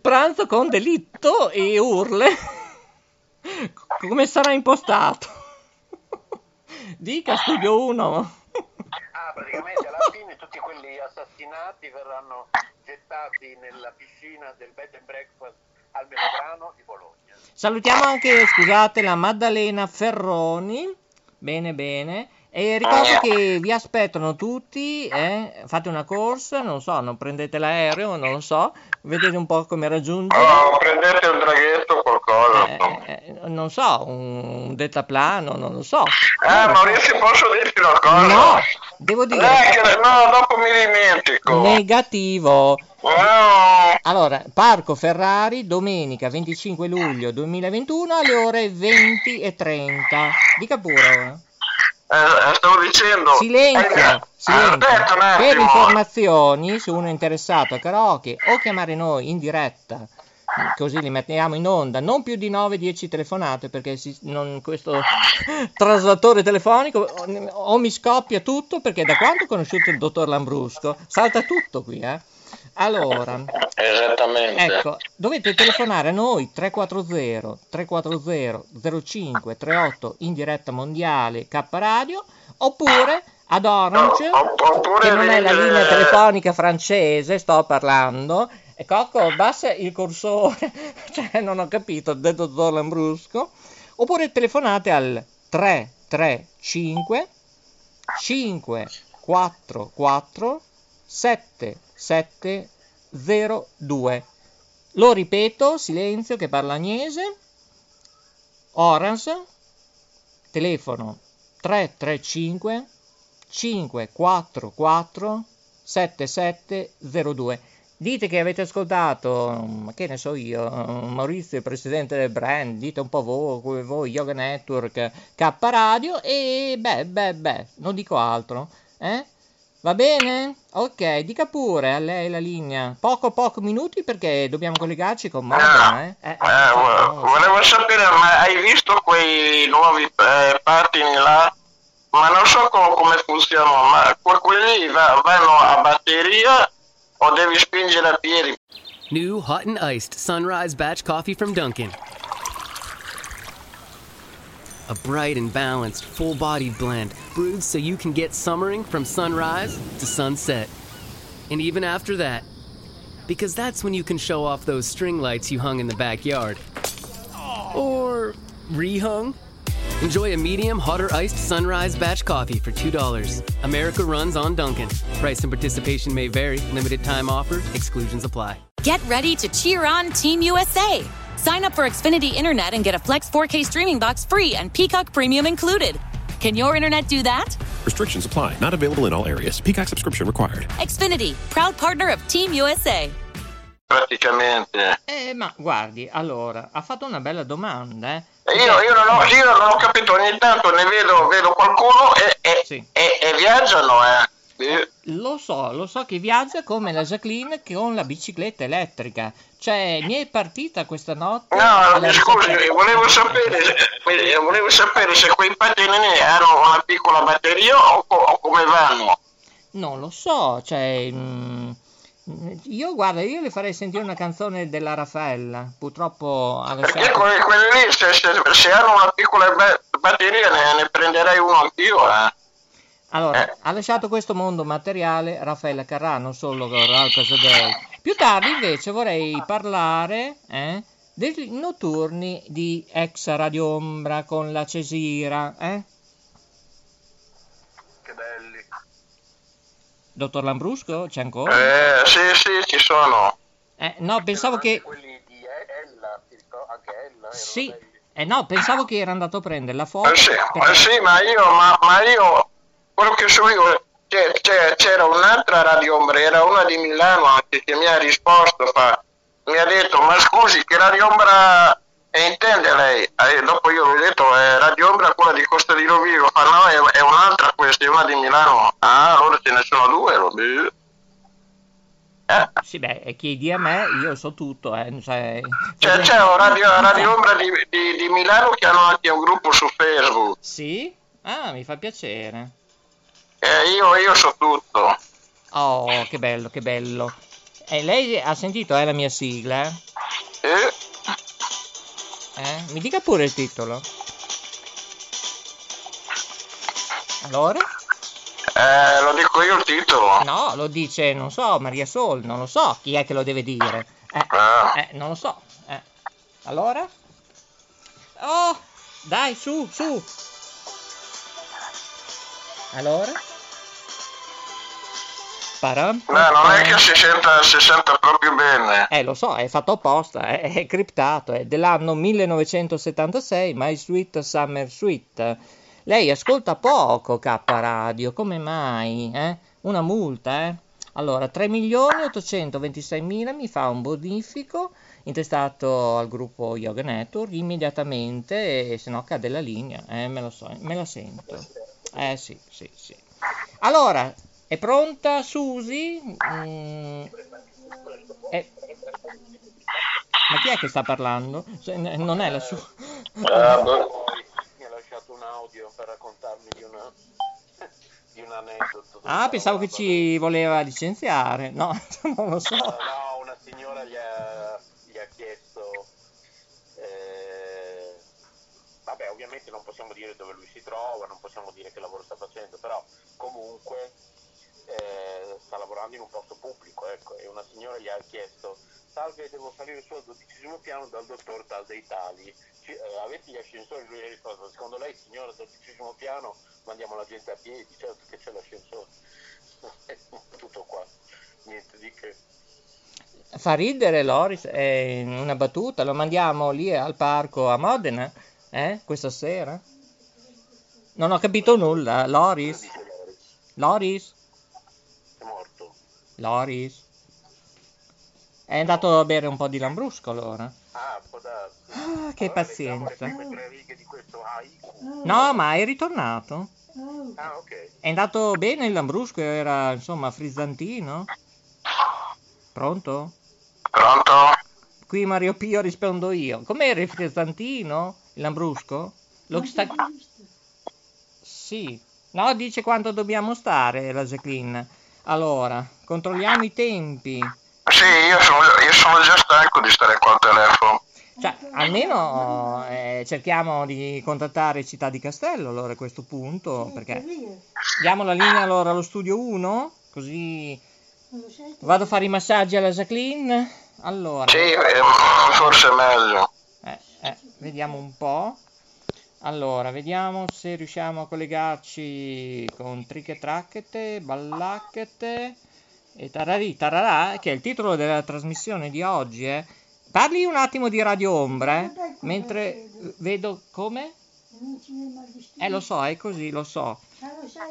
S4: pranzo con delitto e urle. Come sarà impostato? Dica Studio 1.
S7: Ah, praticamente alla fine tutti quelli assassinati verranno gettati nella piscina del bed and breakfast al Melograno di Bologna.
S4: Salutiamo anche, scusate, la Maddalena Ferroni. Bene, bene. E ricordo che vi aspettano tutti, eh, fate una corsa, non so, non prendete l'aereo, non lo so, vedete un po' come raggiungere.
S6: Oh, prendete un draghetto qualcosa.
S4: Eh, eh, non so, un deltaplano, non lo so.
S6: Ah, Maurizio, posso dirti una cosa?
S4: No, devo dire
S6: che, no, dopo mi dimentico.
S4: negativo.
S6: No.
S4: Allora, Parco Ferrari, domenica 25 luglio 2021 alle ore 20 e 30. Dica pure.
S6: Eh, stavo dicendo.
S4: Silenzio,
S6: Eh,
S4: silenzio.
S6: Un
S4: Per informazioni, se uno è interessato a karaoke o chiamare noi in diretta, così li mettiamo in onda, non più di 9-10 telefonate perché si- non- questo (laughs) traslatore telefonico o, o mi scoppia tutto perché da quando ho conosciuto il dottor Lambrusco salta tutto qui, eh. Allora,
S6: Esattamente.
S4: Ecco, dovete telefonare a noi 340 340 05 38 in diretta mondiale K Radio oppure ad Orange
S6: Oppure
S4: che non è la linea telefonica francese, sto parlando. E Cocco, abbassa il cursore, (laughs) cioè non ho capito, del dottor Lambrusco. Oppure telefonate al 335 544 7702. Lo ripeto, silenzio che parla Agnese. Orange, telefono 335 544 7702. Dite che avete ascoltato, ma che ne so io, Maurizio, il presidente del brand, dite un po' voi, voi, Yoga Network, K Radio e beh, beh, beh, non dico altro, eh? Va bene? Ok, dica pure a lei la linea. Poco poco minuti perché dobbiamo collegarci con Modena, eh? Eh,
S6: Eh,
S4: eh,
S6: volevo sapere, ma hai visto quei nuovi eh, pattini là? Ma non so co- come funzionano, ma que- quelli va- vanno a batteria o devi spingere a piedi?
S8: New hot and iced sunrise batch coffee from Dunkin'. A bright and balanced, full bodied blend brewed so you can get summering from sunrise to sunset. And even after that, because that's when you can show off those string lights you hung in the backyard. Or rehung. Enjoy a medium, hotter iced sunrise batch coffee for $2. America runs on Duncan. Price and participation may vary. Limited time offer, exclusions apply.
S2: Get ready to cheer on Team USA. Sign up for Xfinity Internet and get a Flex 4K streaming box free and Peacock Premium included. Can your internet do that?
S3: Restrictions apply. Not available in all areas. Peacock subscription required.
S2: Xfinity, proud partner of Team USA.
S6: praticamente.
S4: Eh, ma guardi, allora, ha fatto una bella domanda, eh.
S6: Io, io non ho, io non ho capito, ogni tanto ne vedo, vedo qualcuno e, e-
S4: Sì.
S6: e- e viaggiano, eh.
S4: Lo so, lo so che viaggia come la Jacqueline con la bicicletta elettrica. Cioè, mi è partita questa notte.
S6: No, mi scusi, volevo sapere, se- volevo sapere se quei patini hanno una piccola batteria o, o come vanno.
S4: Non lo so, cioè... mm, io, guarda, io le farei sentire una canzone della Raffaella. Purtroppo
S6: Perché
S4: lasciato...
S6: que- quelli lì, se, se- se hanno una piccola ba- batteria, ne, ne prenderei uno anch'io, eh.
S4: Allora,
S6: Eh.
S4: ha lasciato questo mondo materiale Raffaella Carrà, non solo Raul Casadei. Più tardi invece vorrei parlare eh, dei notturni di ex Radio Ombra con la Cesira, eh?
S7: Che belli.
S4: Dottor Lambrusco, c'è ancora?
S6: Eh, sì, sì, ci sono.
S4: Eh, no, pensavo che...
S7: quelli di Ella, anche Ella.
S4: Sì, eh, no, pensavo che era andato a prendere la foto.
S6: Eh sì,
S4: perché-
S6: eh sì, ma io, ma, ma io, quello che so io, c'era un'altra Radio Ombra, era una di Milano anche, che mi ha risposto, fa, mi ha detto, ma scusi, che Radio Ombra e intende lei? Eh, dopo io gli ho detto, è Radio Ombra quella di Costa di Rovigo, fa no, è, è un'altra questa, è una di Milano. Ah, allora ce ne sono due, lo eh.
S4: Sì, beh, e chiedi a me, io so tutto, eh, cioè...
S6: C'è, c'è un radio, Radio Ombra di, di- di Milano che hanno anche un gruppo su Facebook.
S4: Sì? Ah, mi fa piacere.
S6: Eh, io, io so tutto.
S4: Oh, che bello, che bello. E lei ha sentito, eh, la mia sigla? eh?
S6: Eh?
S4: Eh? Mi dica pure il titolo. Allora?
S6: Eh, lo dico io il titolo.
S4: No, lo dice, non so, Maria Sol, non lo so chi è che lo deve dire. Eh,
S6: Ah.
S4: eh, non lo so. Eh. Allora? Oh, dai, su, su. Allora? Param,
S6: Beh, non è che si senta, si senta proprio bene.
S4: Eh, lo so, è fatto apposta, è, è criptato, è dell'anno 1976, My Sweet Summer Sweet. Lei ascolta poco K Radio, come mai? Eh? Una multa, eh? Allora, 3.826.000 mi fa un bonifico intestato al gruppo Yoga Network immediatamente, e se no cade la linea, eh, me lo so, me la sento. Eh sì, sì, sì. Allora, è pronta Susi? Mm, eh, Ma chi è che sta parlando? N- Non è la sua. (laughs)
S6: Boh.
S7: Mi ha lasciato un audio per raccontarmi di, una, di un aneddoto.
S4: Ah, pensavo che ci voleva licenziare. No, (laughs) non lo so.
S7: Eh, No, una signora gli ha, gli ha chiesto, eh, vabbè ovviamente non possiamo dire dove lui si trova, non possiamo dire che lavoro sta facendo, però comunque eh, sta lavorando in un posto pubblico, ecco, e una signora gli ha chiesto, salve devo salire su al dodicesimo piano dal dottor tal dei tali, Ci- eh, avete gli ascensori? Lui ha risposto, secondo lei signora dal dodicesimo piano mandiamo la gente a piedi, certo che c'è l'ascensore, (laughs) tutto qua, niente di che.
S4: Fa ridere Loris, è una battuta. Lo mandiamo lì al parco a Modena, eh? Questa sera? Non ho capito nulla. Loris?
S7: Loris.
S4: Loris?
S7: È
S4: andato a bere un po' di lambrusco allora.
S7: Ah, può darsi.
S4: Ah, che
S7: Allora
S4: pazienza.
S7: le prime tre righe di questo haiku.
S4: No, ma è ritornato.
S7: Ah, ok.
S4: È andato bene il lambrusco, era insomma frizzantino. Pronto?
S6: Pronto?
S4: Qui Mario Pio rispondo io. Com'era il frizzantino? Il lambrusco? Lo sta... Sì. No, dice quanto dobbiamo stare la Jacqueline. Allora, controlliamo i tempi.
S6: Sì, io sono, io sono già stanco di stare qua al telefono.
S4: Cioè, almeno eh, cerchiamo di contattare Città di Castello allora a questo punto, perché diamo la linea allora allo studio 1, così vado a fare i massaggi alla Jacqueline. Allora,
S6: Sì, eh, forse è meglio.
S4: eh, eh, vediamo un po'. Allora, vediamo se riusciamo a collegarci con Triche Tracchete, Ballacchete e Tararì Tararà, che è il titolo della trasmissione di oggi. Eh. Parli un attimo di Radio Ombra, eh, mentre vedo come? Eh, lo so, è così, lo so.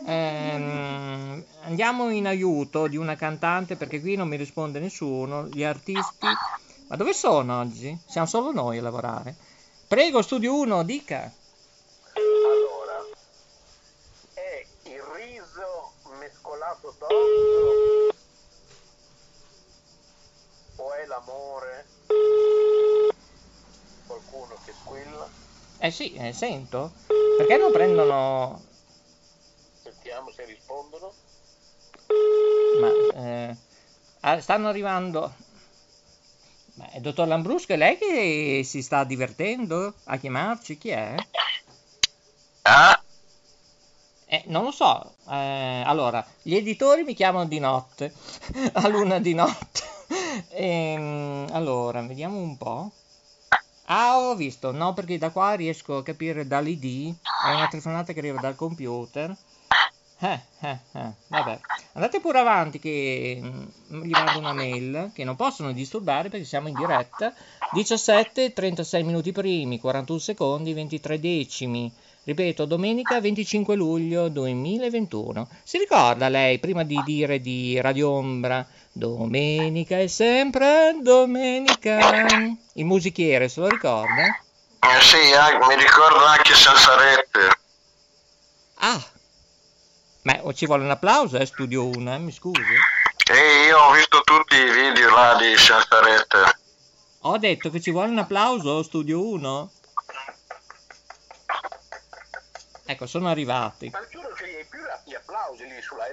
S4: Ehm, andiamo in aiuto di una cantante perché qui non mi risponde nessuno. Gli artisti. Ma dove sono oggi? Siamo solo noi a lavorare. Prego, studio 1, dica.
S7: Allora, è il riso o è l'amore? Qualcuno che squilla?
S4: Eh sì, eh, sento. Perché non prendono.
S7: Sentiamo se rispondono.
S4: Ma eh, ah, stanno arrivando. Ma è dottor Lambrusco, è lei che si sta divertendo a chiamarci? Chi è?
S6: Ah?
S4: Eh, non lo so. Eh, allora, gli editori mi chiamano di notte, (laughs) a luna di notte. (laughs) Ehm, allora, vediamo un po'. Ah, ho visto, no, perché da qua riesco a capire dall'ID, è una telefonata che arriva dal computer. Eh, eh, eh, vabbè. Andate pure avanti che mm, gli mando una mail che non possono disturbare perché siamo in diretta. 17, 36 minuti primi, 41 secondi, 23 decimi. Ripeto, domenica 25 luglio 2021. Si ricorda lei, prima di dire di Radio Ombra, domenica è sempre domenica. Il musichiere, se lo ricorda?
S6: Eh sì, eh, mi ricordo anche senza rete.
S4: Ah, oh, ci vuole un applauso, eh, Studio 1, eh, mi scusi.
S6: E io ho visto tutti i video là di senza rete.
S4: Ho detto che ci vuole un applauso, Studio 1. Ecco, sono arrivati.
S7: Ma più gli applausi lì sulla.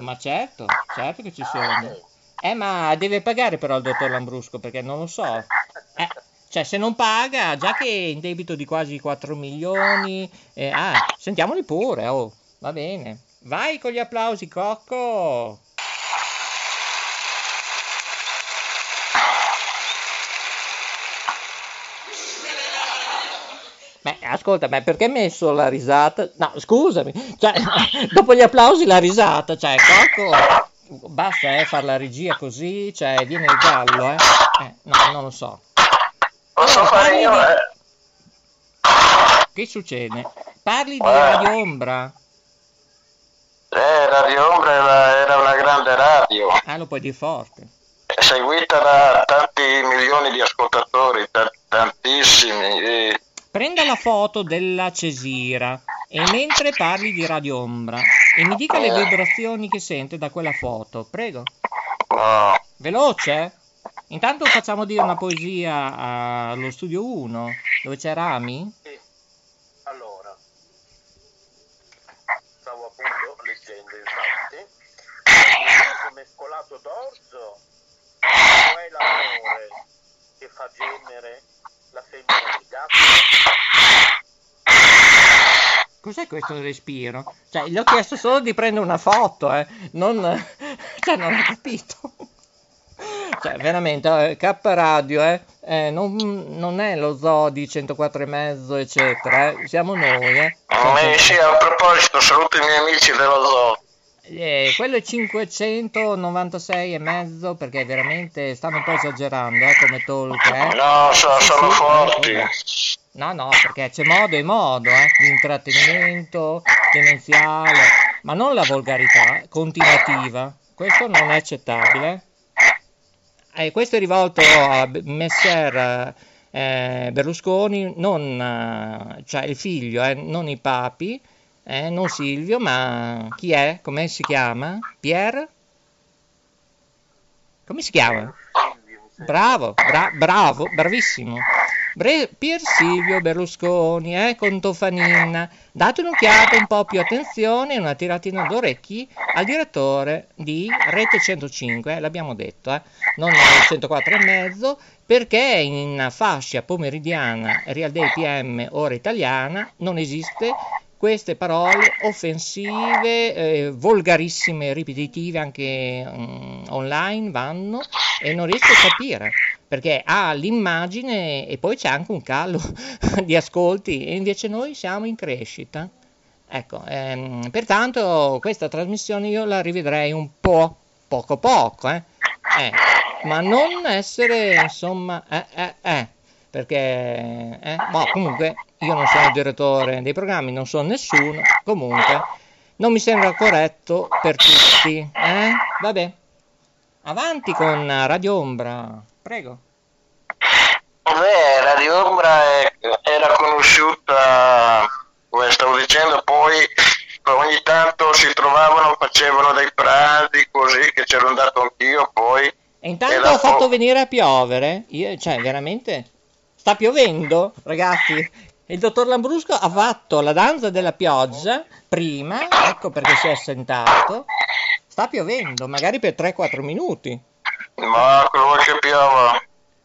S4: Ma certo, certo che ci sono. Eh, ma deve pagare però il dottor Lambrusco perché non lo so. Eh, cioè, se non paga, già che è in debito di quasi 4 milioni. eh, ah, sentiamoli pure, oh, va bene. Vai con gli applausi, Cocco. Beh, ascolta, ma perché hai messo la risata? No, scusami, cioè, (laughs) dopo gli applausi la risata, cioè, Cocco, basta, eh, fare la regia così, cioè, viene il gallo, eh. Eh, no, non lo so.
S6: Posso
S4: Allora,
S6: fare
S4: parli
S6: io?
S4: di-
S6: eh?
S4: Che succede? Parli di Radio Ombra?
S6: Eh, Radio Ombra era, era una grande radio,
S4: Ah, lo puoi dire forte.
S6: seguita da tanti milioni di ascoltatori, ta- tantissimi. e-
S4: Prenda la foto della Cesira e mentre parli di Radio Ombra e mi dica le vibrazioni che sente da quella foto, prego.
S6: no.
S4: Veloce? Intanto facciamo dire una poesia allo studio 1 dove c'è Rami.
S7: Sì. Allora, stavo appunto leggendo infatti. Il riso mescolato d'orzo o è l'amore che fa gemere la femmina del gatto?
S4: Cos'è questo respiro? Cioè, gli ho chiesto solo di prendere una foto, eh. Non... (laughs) Cioè, non ho capito. Cioè, veramente, eh, K Radio, eh. eh, non, non è lo zoo di 104 e mezzo, eccetera, eh. Siamo noi, eh.
S6: Eh, sì, a proposito, saluto i miei amici dello zoo.
S4: Eh, quello è 596 e mezzo perché veramente stanno un po' esagerando eh, come talk eh.
S6: No, so-
S4: Sì,
S6: sono
S4: sì,
S6: forti.
S4: eh, no no perché c'è modo e modo eh, di intrattenimento demenziale ma non la volgarità continuativa questo non è accettabile eh, questo è rivolto a Messer eh, Berlusconi non eh, cioè il figlio non i papi eh, non Silvio, ma chi è? Come si chiama? Pier? Come si chiama? Bravo, bra- bravo, bravissimo. Bre- Pier Silvio Berlusconi, eh, con Tofanin. Date un'occhiata, un po' più attenzione una tiratina d'orecchi al direttore di Rete 105, eh, l'abbiamo detto, eh, non il 104 e mezzo, perché in fascia pomeridiana Real Day PM ora italiana non esiste queste parole offensive, eh, volgarissime, ripetitive anche mm, online vanno e non riesco a capire perché ha l'immagine e poi c'è anche un calo (laughs) di ascolti e invece noi siamo in crescita. Ecco, ehm, pertanto questa trasmissione io la rivedrei un po', poco poco, eh, eh, ma non essere insomma, eh, eh, eh, perché, eh, boh, comunque io non sono il direttore dei programmi, non sono nessuno, comunque non mi sembra corretto per tutti, eh? Vabbè, avanti con Radio Ombra, prego.
S6: Beh, Radio Ombra è- era conosciuta, come stavo dicendo, poi ogni tanto si trovavano, facevano dei pranzi così che c'ero andato anch'io poi.
S4: E intanto ho fatto venire a piovere, io, cioè veramente, sta piovendo, ragazzi. Il dottor Lambrusco ha fatto la danza della pioggia prima, ecco perché si è assentato. Sta piovendo, magari per 3-4 minuti.
S6: Ma quello che piova,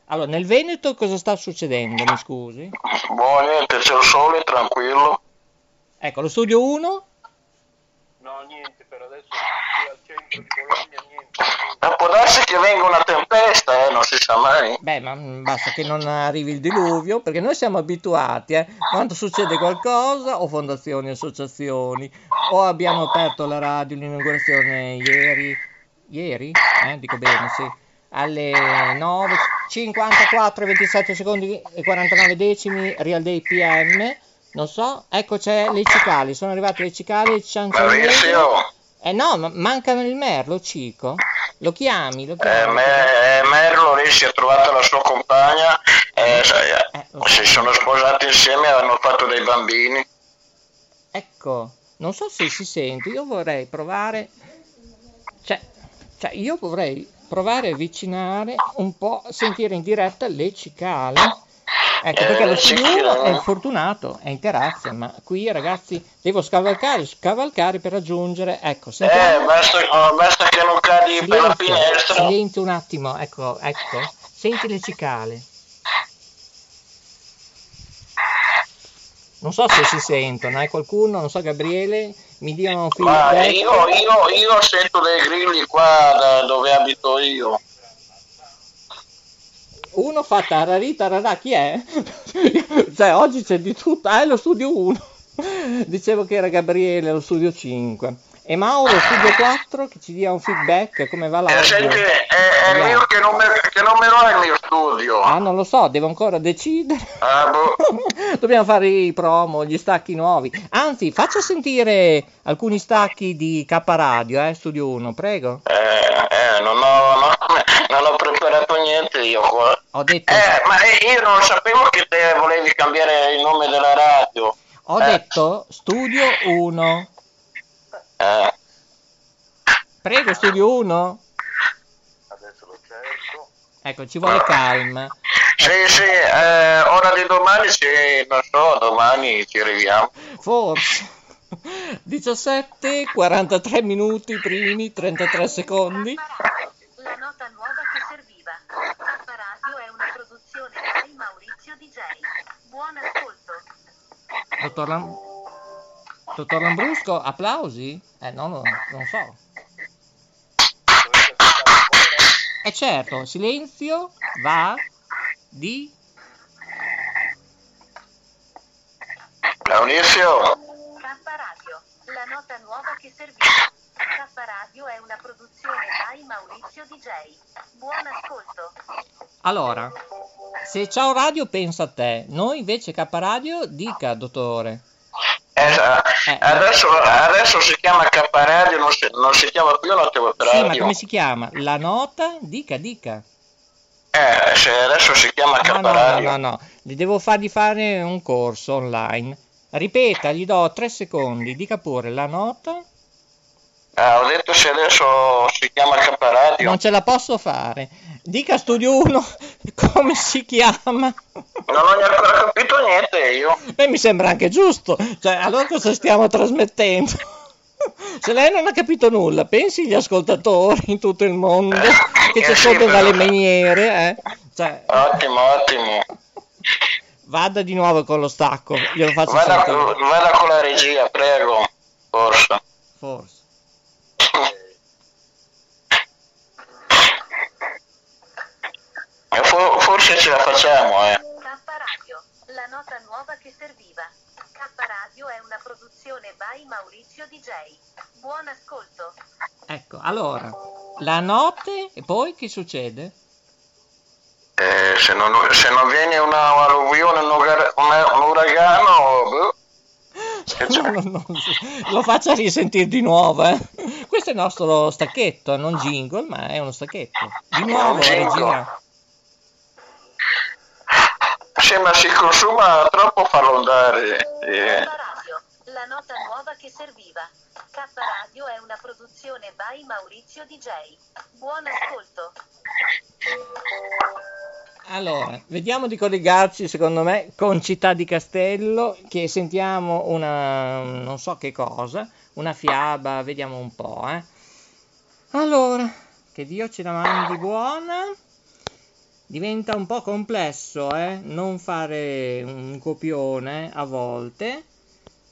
S4: Allora, nel Veneto cosa sta succedendo? Mi scusi?
S6: boh niente, c'è il sole, tranquillo.
S4: Ecco, lo studio 1?
S7: No, niente, per adesso qui al centro di Bologna.
S6: Ma può darsi che venga una tempesta, eh, non si sa mai.
S4: Beh, ma mm, basta che non arrivi il diluvio, perché noi siamo abituati, eh. Quando succede qualcosa, o fondazioni, associazioni, o abbiamo aperto la radio, l'inaugurazione ieri, ieri? Eh, dico bene, sì. Alle 9, 54, 27 secondi e 49 decimi, Real Day PM. Non so, ecco c'è le cicali, sono arrivate le cicali, il ciancione.
S6: Bravissimo.
S4: Eh no, ma mancano il merlo, Cico. Lo chiami, lo
S6: Eh,
S4: chiami.
S6: me, eh, Merlo lì si è trovata la sua compagna, eh, sai, eh,
S4: lo so.
S6: si sono sposati insieme e hanno fatto dei bambini.
S4: Ecco, non so se si sente, io vorrei provare, cioè, cioè io vorrei provare a avvicinare un po', sentire in diretta le cicale. Ecco,
S6: Eh,
S4: perché lo studio
S6: cicale.
S4: uno è fortunato, è in terrazza, ma qui ragazzi devo scavalcare, scavalcare per raggiungere, ecco,
S6: Eh,
S4: sentiamo.
S6: basta, oh, basta che non cadi per la
S4: Silenzio,
S6: finestra.
S4: silenzio un attimo, ecco, ecco, senti le cicale. Non so se si sentono, eh, qualcuno, non so, Gabriele, mi dia un feedback.
S6: io, io, io sento dei grilli qua dove abito io.
S4: Uno fa tararì tararà, chi è? (laughs) cioè, oggi c'è di tutto, ah, è lo studio 1. (laughs) Dicevo che era Gabriele, lo studio 5. E Mauro, studio 4, che ci dia un feedback, come va
S6: Eh,
S4: l'audio.
S6: senti, è, è mio che non, me, che non me lo è il mio studio.
S4: Ah, non lo so, devo ancora decidere.
S6: Ah, boh. (laughs)
S4: Dobbiamo fare i promo, gli stacchi nuovi. Anzi, faccia sentire alcuni stacchi di K Radio, eh, Studio 1, prego.
S6: Eh, eh, non, ho, no- non ho preparato niente io qua.
S4: Ho detto,
S6: Eh, ma io non sapevo che te volevi cambiare il nome della radio.
S4: ho
S6: eh.
S4: detto Studio 1. Prego, Studio 1.
S7: Adesso lo cerco.
S4: Ecco, ci vuole calma.
S6: sì, sì, eh, ora di domani, sì, non so, domani ci arriviamo.
S4: Forse. 17, 43 minuti primi, 33 secondi.
S5: La nota nuova che serviva. K Radio è una produzione di Maurizio DJ. Buon ascolto.
S4: Dottor, Lam- Dottor Lambrusco, applausi? Eh, no, no, non so.
S7: Dovete aspettare ancora.
S4: E certo, silenzio va di...
S6: Maurizio,
S5: K Radio. La nota nuova che serviva. K Radio è una produzione by Maurizio DJ. Buon ascolto.
S4: Allora, se Ciao Radio pensa a te, noi invece K Radio dica, dottore.
S6: eh,
S4: Eh.
S6: Adesso, adesso si chiama K Radio, non si, non si chiama più Notte Web
S4: Sì, ma
S6: Radio.
S4: come si chiama? La nota? Dica, dica.
S6: Eh, se adesso si chiama
S4: No, no, no,
S6: Radio.
S4: no, no, gli devo fargli fare un corso online. Ripeta, gli do tre secondi, dica pure la nota.
S6: Ah, ho detto se adesso si chiama Radio.
S4: Non ce la posso fare. Dica Studio 1 (laughs) come si chiama.
S6: Non ho ancora capito niente io.
S4: Beh, mi sembra anche giusto. Cioè, allora cosa stiamo trasmettendo? (laughs) Se lei non ha capito nulla, pensi agli ascoltatori in tutto il mondo che ci
S6: Eh, sì,
S4: dalle miniere, eh? Cioè,
S6: Ottimo, ottimo.
S4: vada di nuovo con lo stacco, glielo faccio
S6: Vada,
S4: sentire.
S6: vada con la regia, prego. Forse.
S4: Forse.
S6: Eh, fo- forse ce la facciamo, eh.
S5: K Radio, la nota nuova che serviva. K Radio è una produzione by Maurizio DJ. Buon ascolto.
S4: Ecco, allora, la notte e poi che succede?
S6: Eh, se, non, se non viene una alluvione, un, ugar- una- un uragano,
S4: No, no, no, lo faccia risentire di nuovo, eh. Questo è il nostro stacchetto, non jingle, ma è uno stacchetto. Di nuovo,
S6: jingle.
S4: regia.
S6: sì, ma si consuma troppo farlo andare. eh.
S5: K Radio, la nota nuova che serviva. K Radio è una produzione by Maurizio DJ. Buon ascolto.
S4: Allora, vediamo di collegarci, secondo me, con Città di Castello, che sentiamo una, non so che cosa, una fiaba, vediamo un po', eh. Allora, che Dio ce la mandi buona. Diventa un po' complesso, eh, non fare un copione a volte.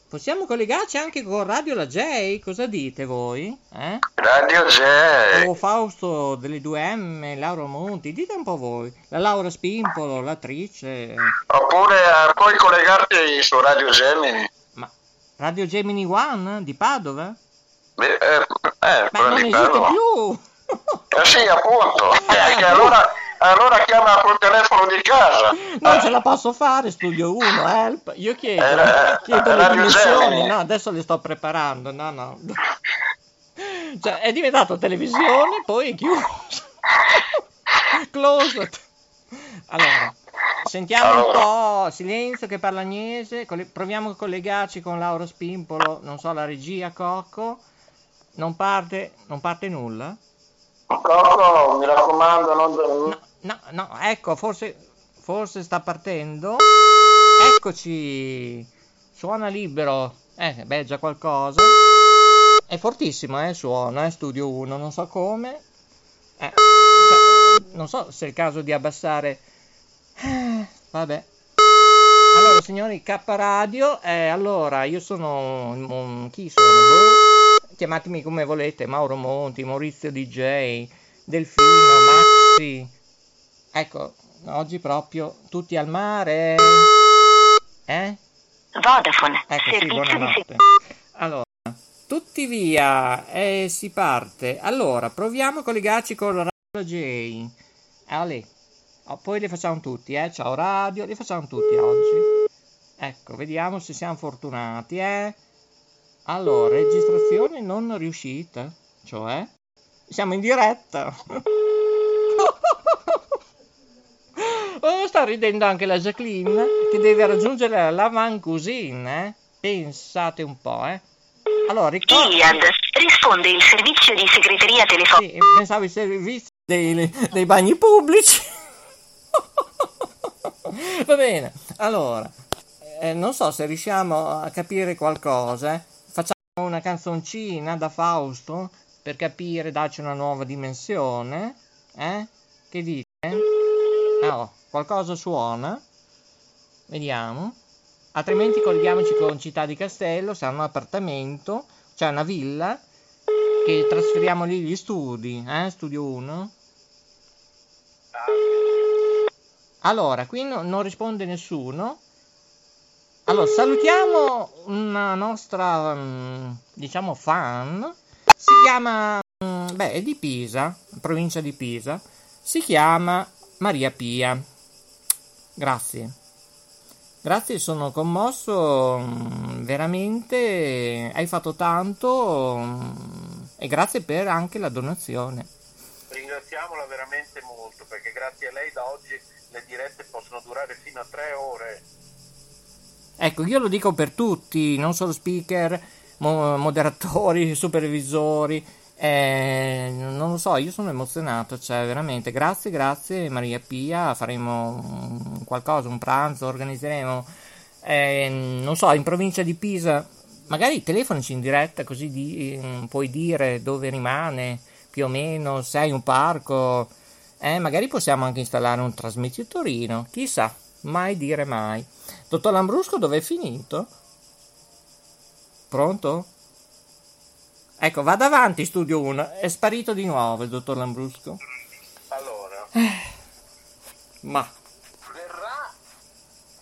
S4: Possiamo collegarci anche con Radio La J, cosa dite voi? Eh?
S6: Radio J.
S4: O Fausto delle 2M, Laura Monti, dite un po' voi. La Laura Spimpolo, l'attrice.
S6: Oppure eh, puoi collegarti su Radio Gemini.
S4: Ma Radio Gemini One di Padova?
S6: Beh, eh, eh,
S4: Ma non esiste
S6: Padova.
S4: più!
S6: Eh sì, appunto. (laughs) Eh, che allora, allora chiama col telefono di casa.
S4: Non ce la posso fare, studio 1, help. Io chiedo,
S6: Eh,
S4: chiedo le.
S6: Gemini.
S4: No, adesso le sto preparando. No, no. Cioè, è diventato televisione, poi è chiuso. Closed. Allora, sentiamo un po'. Silenzio che parla Agnese. Proviamo a collegarci con Laura Spimpolo. Non so, la regia Cocco. Non parte, non parte nulla?
S6: Coco, mi raccomando, non...
S4: No, no, no, ecco, forse, forse sta partendo. Eccoci. Suona libero. Eh, beh, già qualcosa. È fortissimo, eh, suona, eh, Studio 1, non so come. Eh, cioè, non so se è il caso di abbassare. Eh, vabbè. Allora, signori, K Radio, eh, allora, io sono... un- chi sono? Boh. Chiamatemi come volete, Mauro Monti, Maurizio DJ, Delfino, Maxi. Ecco, oggi proprio tutti al mare. Eh?
S5: Vodafone,
S4: Ecco, sì, buonanotte. Allora, tutti via e si parte. Allora, proviamo a collegarci con Radio J. Ale. Oh, poi li facciamo tutti, eh. Ciao Radio, li facciamo tutti oggi. Ecco, vediamo se siamo fortunati, eh. Allora, registrazione non riuscita, cioè siamo in diretta. (laughs) Oh, sta ridendo anche la Jacqueline che deve raggiungere la Van Cuisine, eh? Pensate un po', eh. Allora, ricordo...
S5: Iliad, risponde il servizio di segreteria telefonica.
S4: Sì, pensavo ai servizi dei, dei bagni pubblici. (laughs) Va bene, allora, eh, non so se riusciamo a capire qualcosa. Una canzoncina da Fausto per capire, darci una nuova dimensione. Eh? Che dite? Ah, oh, qualcosa suona? Vediamo. Altrimenti colleghiamoci con Città di Castello, ha un appartamento, c'è una villa che trasferiamo lì gli studi, eh? Studio 1. Allora, qui no- non risponde nessuno. Allora, salutiamo una nostra, mm, diciamo, fan. Si chiama, mm, beh, è di Pisa, provincia di Pisa. Si chiama Maria Pia. Grazie. Grazie, sono commosso, mm, veramente hai fatto tanto e grazie per anche la donazione.
S7: Ringraziamola veramente molto perché grazie a lei da oggi le dirette possono durare fino a tre ore.
S4: Ecco, io lo dico per tutti, non solo speaker, mo- moderatori, (laughs) supervisori, Eh, non lo so, io sono emozionato, cioè veramente. Grazie, grazie Maria Pia, faremo qualcosa, un pranzo, organizzeremo, eh, non so, in provincia di Pisa, magari telefonici in diretta così di- mm, puoi dire dove rimane, più o meno, se hai un parco, eh, magari possiamo anche installare un trasmettitorino, chissà, mai dire mai. Dottor Lambrusco dove è finito? Pronto? Ecco, vada avanti, studio 1. È sparito di nuovo il dottor Lambrusco.
S7: Allora,
S4: Ma
S7: verrà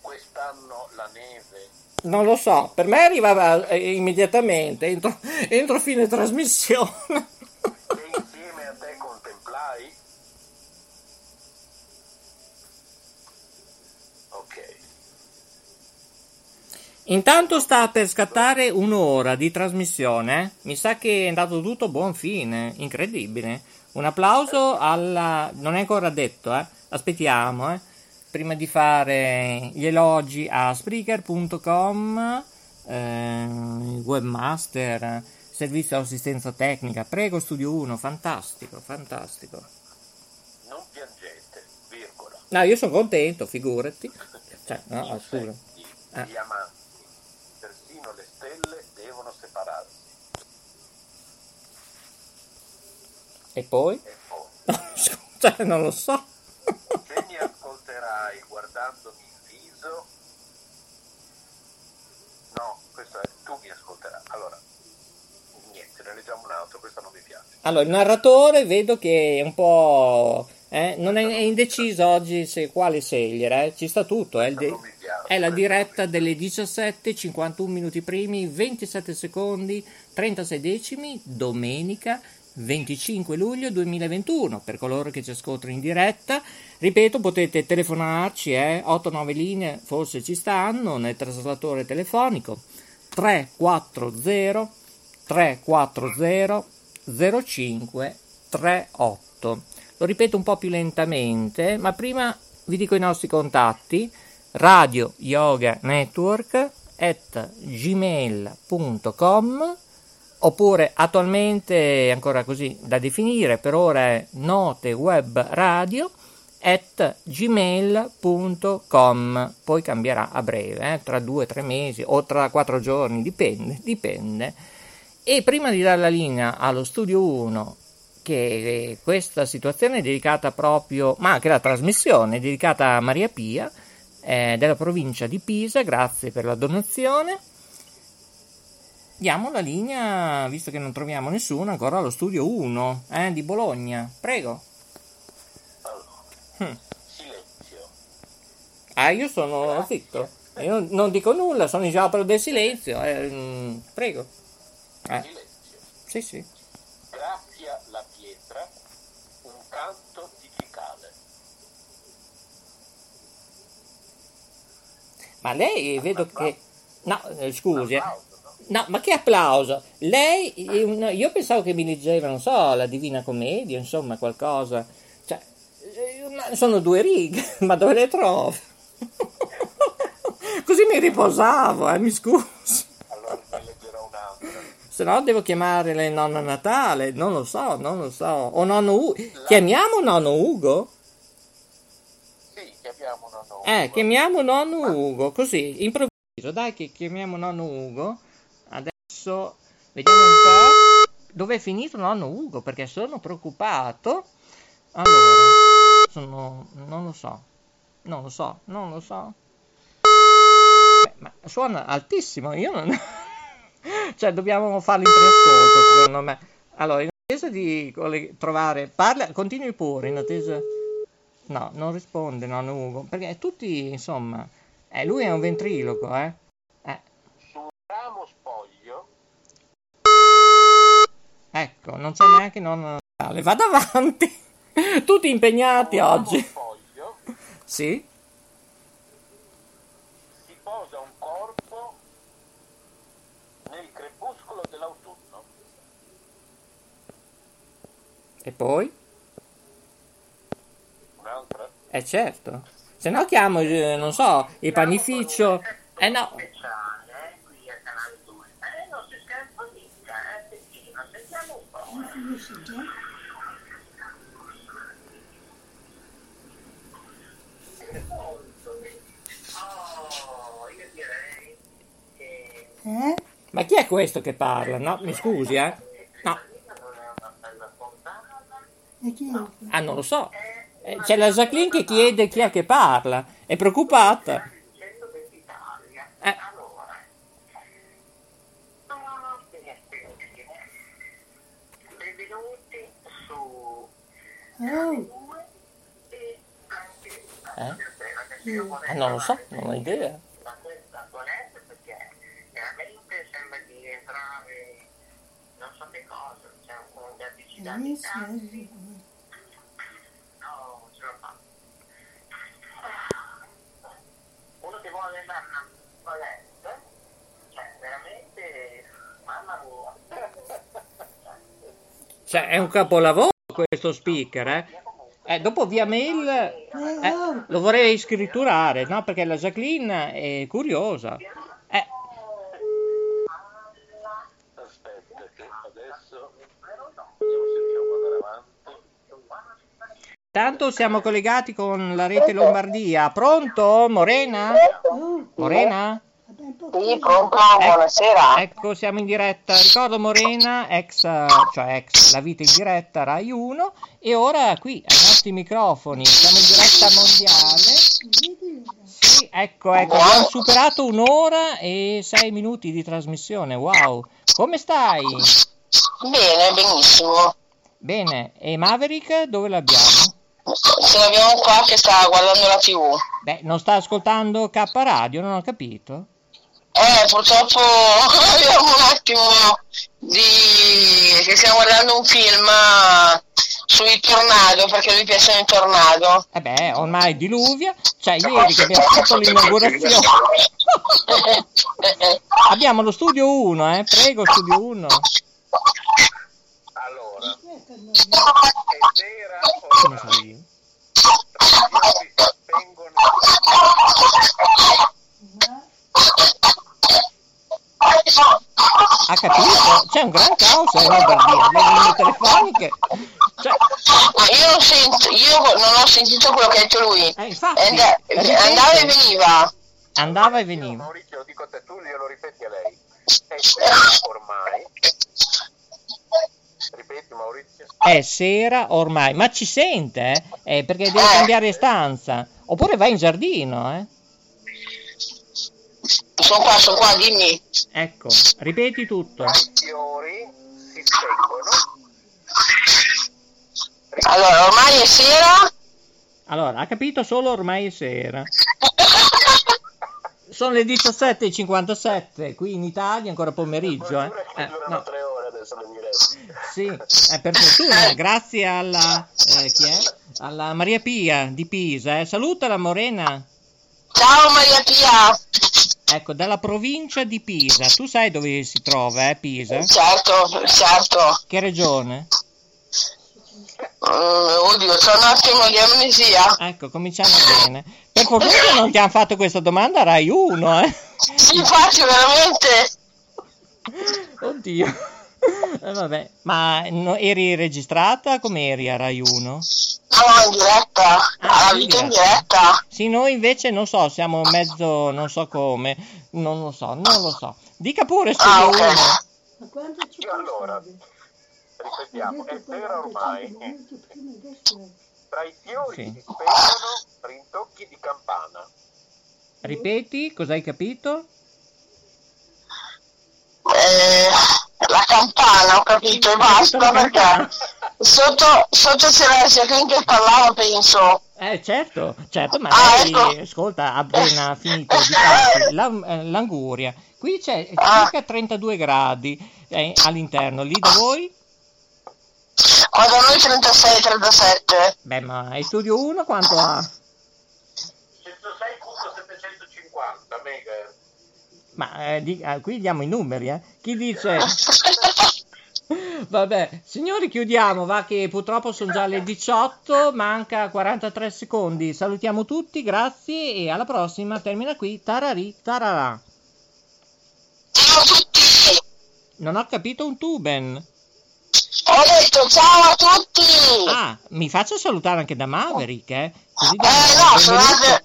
S7: quest'anno la neve?
S4: non lo so, per me arrivava eh, immediatamente, entro, entro fine trasmissione.
S7: che insieme a te contemplai? Ok.
S4: Intanto sta per scattare un'ora di trasmissione. Mi sa che è andato tutto a buon fine. Incredibile. Un applauso alla. Non è ancora detto, eh. Aspettiamo, eh. Prima di fare gli elogi a Spreaker.com, eh, webmaster, servizio di assistenza tecnica. Prego, Studio 1. Fantastico, fantastico.
S7: Non piangete, virgola.
S4: No, io sono contento, figurati. (laughs) Cioè, no, scusa. Eh.
S7: le stelle devono separarsi.
S4: E poi?
S7: E poi, (laughs)
S4: Scusa, non lo so.
S7: se mi ascolterai guardandomi in viso, no, questo è tu mi ascolterai. Allora, niente, ne leggiamo un altro, questo non mi piace.
S4: Allora, il narratore vedo che è un po'. eh, non è, è indeciso oggi se quale scegliere. eh. Ci sta tutto. È, il de-. È la diretta delle 17, 51 minuti primi, 27 secondi, 36 decimi, domenica 25 luglio 2021. Per coloro che ci ascoltano in diretta, ripeto, potete telefonarci, eh, 8-9 linee, forse ci stanno nel traslatore telefonico 340 340 0538. Lo ripeto un po' più lentamente, ma prima vi dico i nostri contatti: radio yoga network at gmail.com oppure attualmente ancora così da definire per ora è note web radio at gmail.com poi cambierà a breve eh, tra due tre mesi o tra quattro giorni dipende dipende. E prima di dare la linea allo studio 1, che questa situazione è dedicata proprio, ma anche la trasmissione è dedicata a Maria Pia eh, della provincia di Pisa, grazie per la donazione. Diamo la linea, visto che non troviamo nessuno, ancora allo studio 1 eh, di Bologna. Prego.
S7: Allora,
S4: Mm.
S7: silenzio.
S4: Ah, io sono zitto. Io non dico nulla, sono in sciopero del silenzio. eh, mm, prego. Eh,
S7: Silenzio.
S4: sì, sì.
S7: Graffia la pietra, un canto di cicale.
S4: Ma lei vedo che... No, eh, scusi, eh.
S7: Applauso, no?
S4: Ma che applauso! Lei, io pensavo che mi leggeva, non so, la Divina Commedia, insomma, qualcosa. Cioè, eh, sono due righe, (laughs) ma dove le trovo? (laughs) Così mi riposavo, eh, mi scusi.
S7: Allora ne leggerò un'altra.
S4: Se no devo chiamare il nonno Natale, non lo so, non lo so. O nonno Ugo. Chiamiamo nonno Ugo?
S7: Chiamiamo una nuova.
S4: Eh, chiamiamo nonno Ugo, così, improvviso. Dai che chiamiamo nonno Ugo. Adesso vediamo un po' dove è finito nonno Ugo, perché sono preoccupato. Allora, sono... non lo so, non lo so, non lo so. Beh, ma suona altissimo, io non... (laughs) cioè, dobbiamo farlo in preascolto, secondo me. Allora, in attesa di trovare... Parla, continui pure, in attesa... No, non risponde nonno Ugo, perché tutti, insomma... Eh, lui è un ventriloquo, eh. Eh,
S7: Su ramo spoglio,
S4: ecco, non c'è neanche nonno Natale. Vado avanti! (laughs) Tutti impegnati oggi.
S7: spoglio
S4: Sì?
S7: si posa un corpo nel crepuscolo dell'autunno.
S4: E poi? Eh certo. Se no chiamo, eh, non so, il panificio. Eh no,
S9: speciale qui a Canale 2. Eh?
S4: Ma chi è questo che parla? No, mi scusi, eh? No. Ah, non lo so. Eh, C'è la Jacqueline che chiede chi è che parla. È preoccupata. Eh. Eh? Eh, non lo so, non ho idea.
S9: Uno che vuole andare a palestra, cioè veramente, mamma mia.
S4: Cioè, è un capolavoro questo speaker, eh? Eh, dopo via mail eh, lo vorrei scritturare, no? Perché la Jacqueline è curiosa. Eh,
S7: Aspetta, che adesso
S4: tanto siamo collegati con la rete Lombardia. Pronto, Morena? Morena?
S9: Sì, pronto,
S4: Ec-
S9: buonasera.
S4: Ecco, siamo in diretta. Ricordo Morena, ex, cioè ex La vita in diretta Rai 1 e ora qui ai nostri microfoni siamo in diretta mondiale. Sì, ecco, ecco, abbiamo superato un'ora e sei minuti di trasmissione. Wow. Come stai?
S9: Bene, benissimo.
S4: Bene. E Maverick dove l'abbiamo?
S9: Ce l'abbiamo qua che sta guardando la tv.
S4: Beh, non sta ascoltando K Radio, non ho capito.
S9: Eh, purtroppo (laughs) abbiamo un attimo di... che stiamo guardando un film sui tornado, perché lui piacciono i tornado.
S4: Eh beh, ormai diluvia. Cioè, ieri che abbiamo fatto l'inaugurazione. (laughs) Abbiamo lo studio 1, eh. Prego, studio 1.
S7: Allora, è sera
S4: Come
S7: ormai,
S4: so io?
S7: trasmissioni si spengono
S4: Ha capito? C'è un gran caos in Lombardia. Le linee telefoniche. Cioè,
S9: Ma io, non sento, io non ho sentito quello che ha detto lui.
S4: eh, infatti,
S9: And- andava e veniva.
S4: andava e veniva.
S7: Maurizio, lo dico a te, tu glielo ripeti a lei. È sera ormai. Ripeti Maurizio.
S4: È sera ormai. Ma ci sente, eh? Eh, perché deve cambiare stanza. Oppure vai in giardino, eh?
S9: Sono qua, sono qua, dimmi.
S4: Ecco, ripeti tutto.
S7: I fiori si spengono.
S9: Allora, ormai è sera.
S4: Allora, ha capito solo ormai è sera. Sono le 17.57, qui in Italia ancora pomeriggio, eh?
S7: Che
S4: Eh,
S7: durano
S4: no,
S7: tre ore adesso le dirette.
S4: sì, eh, per fortuna, grazie alla, eh, chi è? Alla Maria Pia di Pisa, eh. Saluta la Morena,
S9: Ciao Maria Pia.
S4: Ecco, dalla provincia di Pisa. Tu sai dove si trova, eh, Pisa?
S9: Certo, certo.
S4: Che regione?
S9: Mm, oddio, c'è un attimo di amnesia.
S4: Ecco, cominciamo bene. Per fortuna non ti hanno fatto questa domanda Rai 1, eh?
S9: Sì, infatti, veramente.
S4: Oddio. (laughs) Eh, vabbè, ma no- eri registrata come eri a Rai 1?
S9: No, in diretta.
S4: Ah,
S9: Alla
S4: in
S9: vita in
S4: diretta.
S9: diretta.
S4: Sì, noi invece non so, siamo mezzo, non so come, non lo so, non lo so. Dica pure
S9: Ah,
S4: Studio
S9: ok.
S4: 1.
S7: Io allora, ripetiamo, è sera ormai. Tra i fiori
S4: Sì.
S7: si spengono rintocchi di campana.
S4: Ripeti, cosa hai capito?
S9: Eh, la campana, ho capito, e basta perché sotto, sotto c'era la Jacqueline che parlava, penso.
S4: Eh, certo, certo, ma
S9: Ah,
S4: lei,
S9: ecco.
S4: ascolta, ha appena (laughs) finito di farsi la- eh, l'anguria. Qui c'è
S9: Ah.
S4: circa 32 gradi eh, all'interno, lì da voi?
S9: Qua da noi 36-37.
S4: Beh, ma il Studio 1 quanto ha?
S7: 106.750 mega.
S4: Ma eh, di- ah, qui diamo i numeri, eh. Chi dice? (laughs) Vabbè, signori, chiudiamo, va che purtroppo sono già le 18, manca 43 secondi. Salutiamo tutti, grazie e alla prossima. Termina qui. Tarari, tararà. Non ho capito un tuben.
S9: Ho detto ciao a tutti!
S4: Ah, mi faccio salutare anche da Maverick, eh? Così
S9: Eh no, sono andate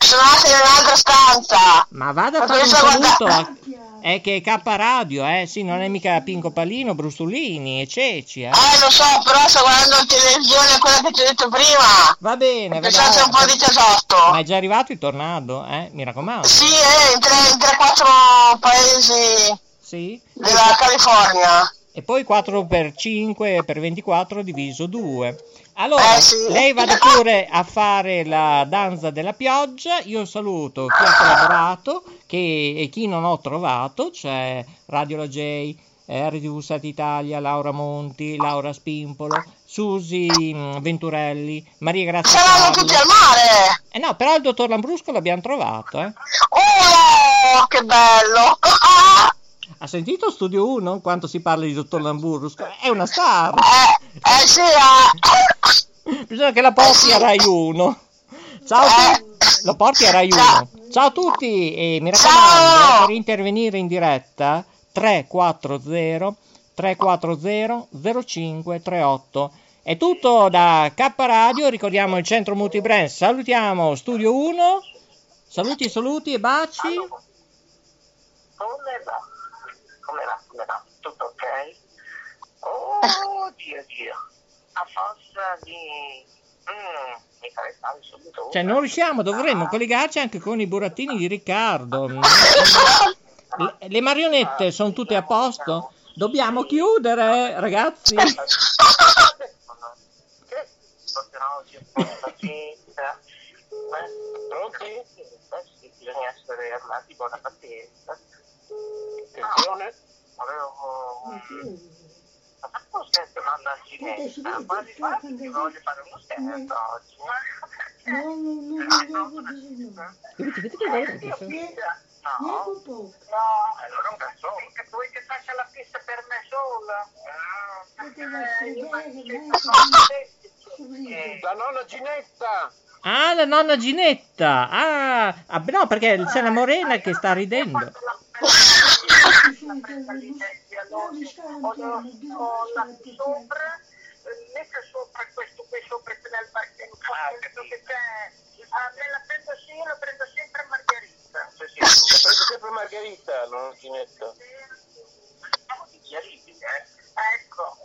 S9: in un'altra stanza!
S4: Ma vada a fare un saluto a... È che è K Radio, eh? Sì, non è mica Pinco Palino, Brustolini e Ceci, eh?
S9: Eh lo so, però sto guardando in televisione quella che ti ho detto prima!
S4: Va bene, vedrà-
S9: c'è un po' di tesotto!
S4: Ma è già arrivato il tornado, eh? Mi raccomando.
S9: Sì, eh, in 3-4 paesi
S4: Sì?
S9: della California.
S4: E poi 4 per 5 per 24 diviso 2. Allora,
S9: Eh, sì.
S4: lei vada (laughs) pure a fare la danza della pioggia. Io saluto chi ha collaborato che, e chi non ho trovato, cioè Radio La J, eh, RTV Sat Italia, Laura Monti, Laura Spimpolo, Susi mh, Venturelli, Maria Grazia
S9: Saranno
S4: Carlo.
S9: tutti al mare!
S4: Eh no, però il dottor Lambrusco l'abbiamo trovato, eh.
S9: Oh, che bello! (laughs)
S4: Ha sentito Studio 1 quanto si parla di dottor Lambrusco? È una star!
S9: Eh, sì, eh.
S4: Bisogna che la porti a Rai 1. Ciao a tutti. Lo porti a Rai 1. Ciao a tutti e mi raccomando, eh, per intervenire in diretta 340 340 0538. È tutto da K Radio, ricordiamo il centro multibrand. Salutiamo Studio 1. Saluti, saluti e baci.
S10: Come va? Come va? Come va? Tutto ok? Oh, Dio, Dio. A forza di... Mm, mi fare fare subito
S4: Cioè, non riusciamo, dovremmo collegarci anche con i burattini di Riccardo. Le, le marionette sono tutte a posto? Dobbiamo chiudere, ragazzi.
S10: Eh, Pronti? Eh sì, bisogna essere armati buona pazienza. Attenzione. Avevo... Ma fatto uno scherzo nonna Ginetta? Quasi quasi ti voglio fare uno scherzo oggi. No, no, no, No, no, allora un cazzone. Che vuoi che faccia la pista per me sola? Ah, perché
S7: La nonna Ginetta!
S4: Ah, la nonna Ginetta. Ah, ah, no, perché c'è la Morena che sta ridendo.
S10: Sopra, mette sopra questo qui sopra nel che c'è, ah, me la prendo sì, la prendo sempre Margherita.
S7: Sì, sì, la prendo sempre Margherita, la nonna Ginetta.
S10: Siamo digeribili, eh? Ecco,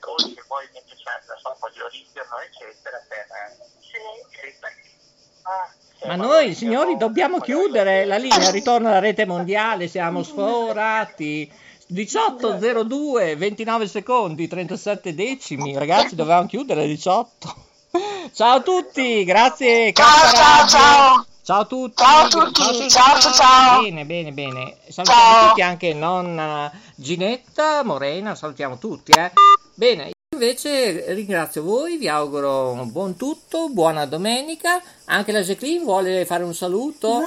S10: dolce, poi mi piace po' di origano, eccetera, per... Sì, sì, perché...
S4: Ma noi, signori, dobbiamo chiudere la linea. Ritorna alla rete mondiale, siamo sforati. 18.02, 29 secondi, 37 decimi. Ragazzi, dovevamo chiudere alle 18. Ciao a tutti, grazie.
S9: Ciao, ciao, ciao.
S4: Ciao a tutti.
S9: Ciao a tutti, ciao, ciao, ciao.
S4: Bene, bene, bene. Salutiamo
S9: Ciao.
S4: tutti, anche nonna Ginetta, Morena, salutiamo tutti, eh. Bene, invece ringrazio voi, vi auguro un buon tutto, buona domenica. Anche la Jacqueline vuole fare un saluto.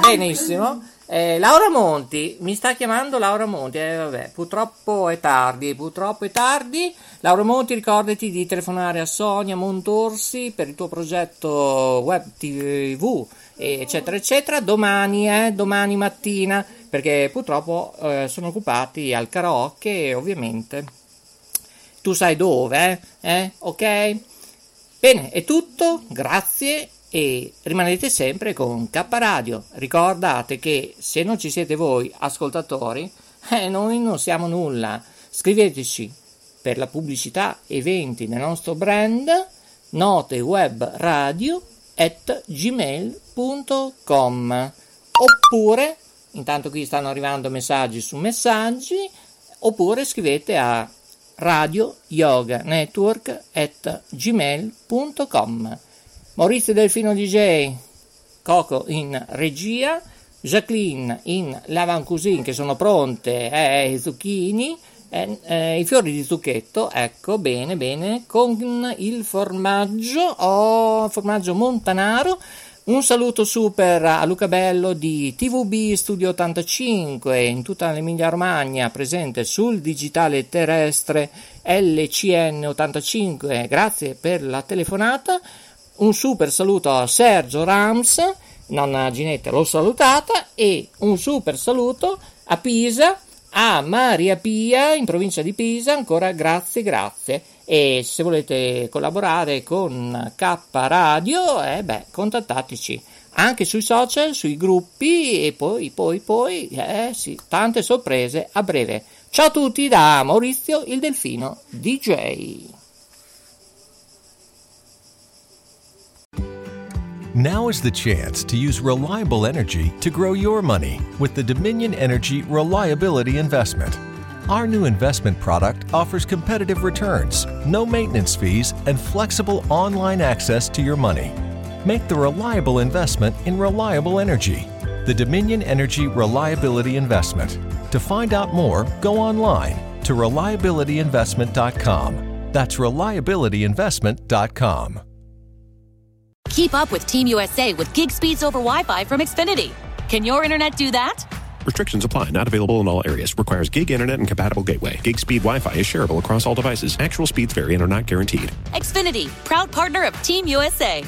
S4: Benissimo. Eh, Laura Monti, mi sta chiamando Laura Monti, eh, vabbè, purtroppo è tardi, purtroppo è tardi. Laura Monti, ricordati di telefonare a Sonia Montorsi per il tuo progetto web TV, eccetera, eccetera, domani, eh, domani mattina, perché purtroppo eh, sono occupati al karaoke, ovviamente. Tu sai dove, eh? eh? Ok? Bene, è tutto, grazie e rimanete sempre con K Radio. Ricordate che se non ci siete voi ascoltatori, eh, noi non siamo nulla. Scriveteci per la pubblicità, eventi del nostro brand, note web radio at oppure, intanto qui stanno arrivando messaggi su messaggi, oppure scrivete a radio yoga network at gmail.com Maurizio Delfino DJ Coco in regia Jacqueline in Lavancusin che sono pronte eh, zucchini eh, eh, i fiori di zucchetto ecco bene bene con il formaggio oh, formaggio montanaro un saluto super a Luca Bello di TVB Studio 85 in tutta l'Emilia Romagna presente sul digitale terrestre LCN 85 grazie per la telefonata un super saluto a Sergio Rams nonna Ginetta l'ho salutata e un super saluto a Pisa A Maria Pia in provincia di Pisa, ancora grazie, grazie. E se volete collaborare con K Radio, eh beh, contattateci anche sui social, sui gruppi e poi, poi, poi, eh sì, tante sorprese a breve. Ciao a tutti da Maurizio il Delfino DJ.
S11: Now is the chance to use reliable energy to grow your money with the Dominion Energy Reliability Investment. Our new investment product offers competitive returns, no maintenance fees, and flexible online access to your money. Make the reliable investment in reliable energy. The Dominion Energy Reliability Investment. To find out more, go online to reliabilityinvestment.com. That's reliabilityinvestment.com.
S2: Keep up with Team USA with gig speeds over Wi Fi from Xfinity. Can your internet do that?
S3: Restrictions apply. Not available in all areas. Requires gig internet and compatible gateway. Gig speed Wi-Fi is shareable across all devices. Actual speeds vary and are not guaranteed.
S2: Xfinity, proud partner of Team USA.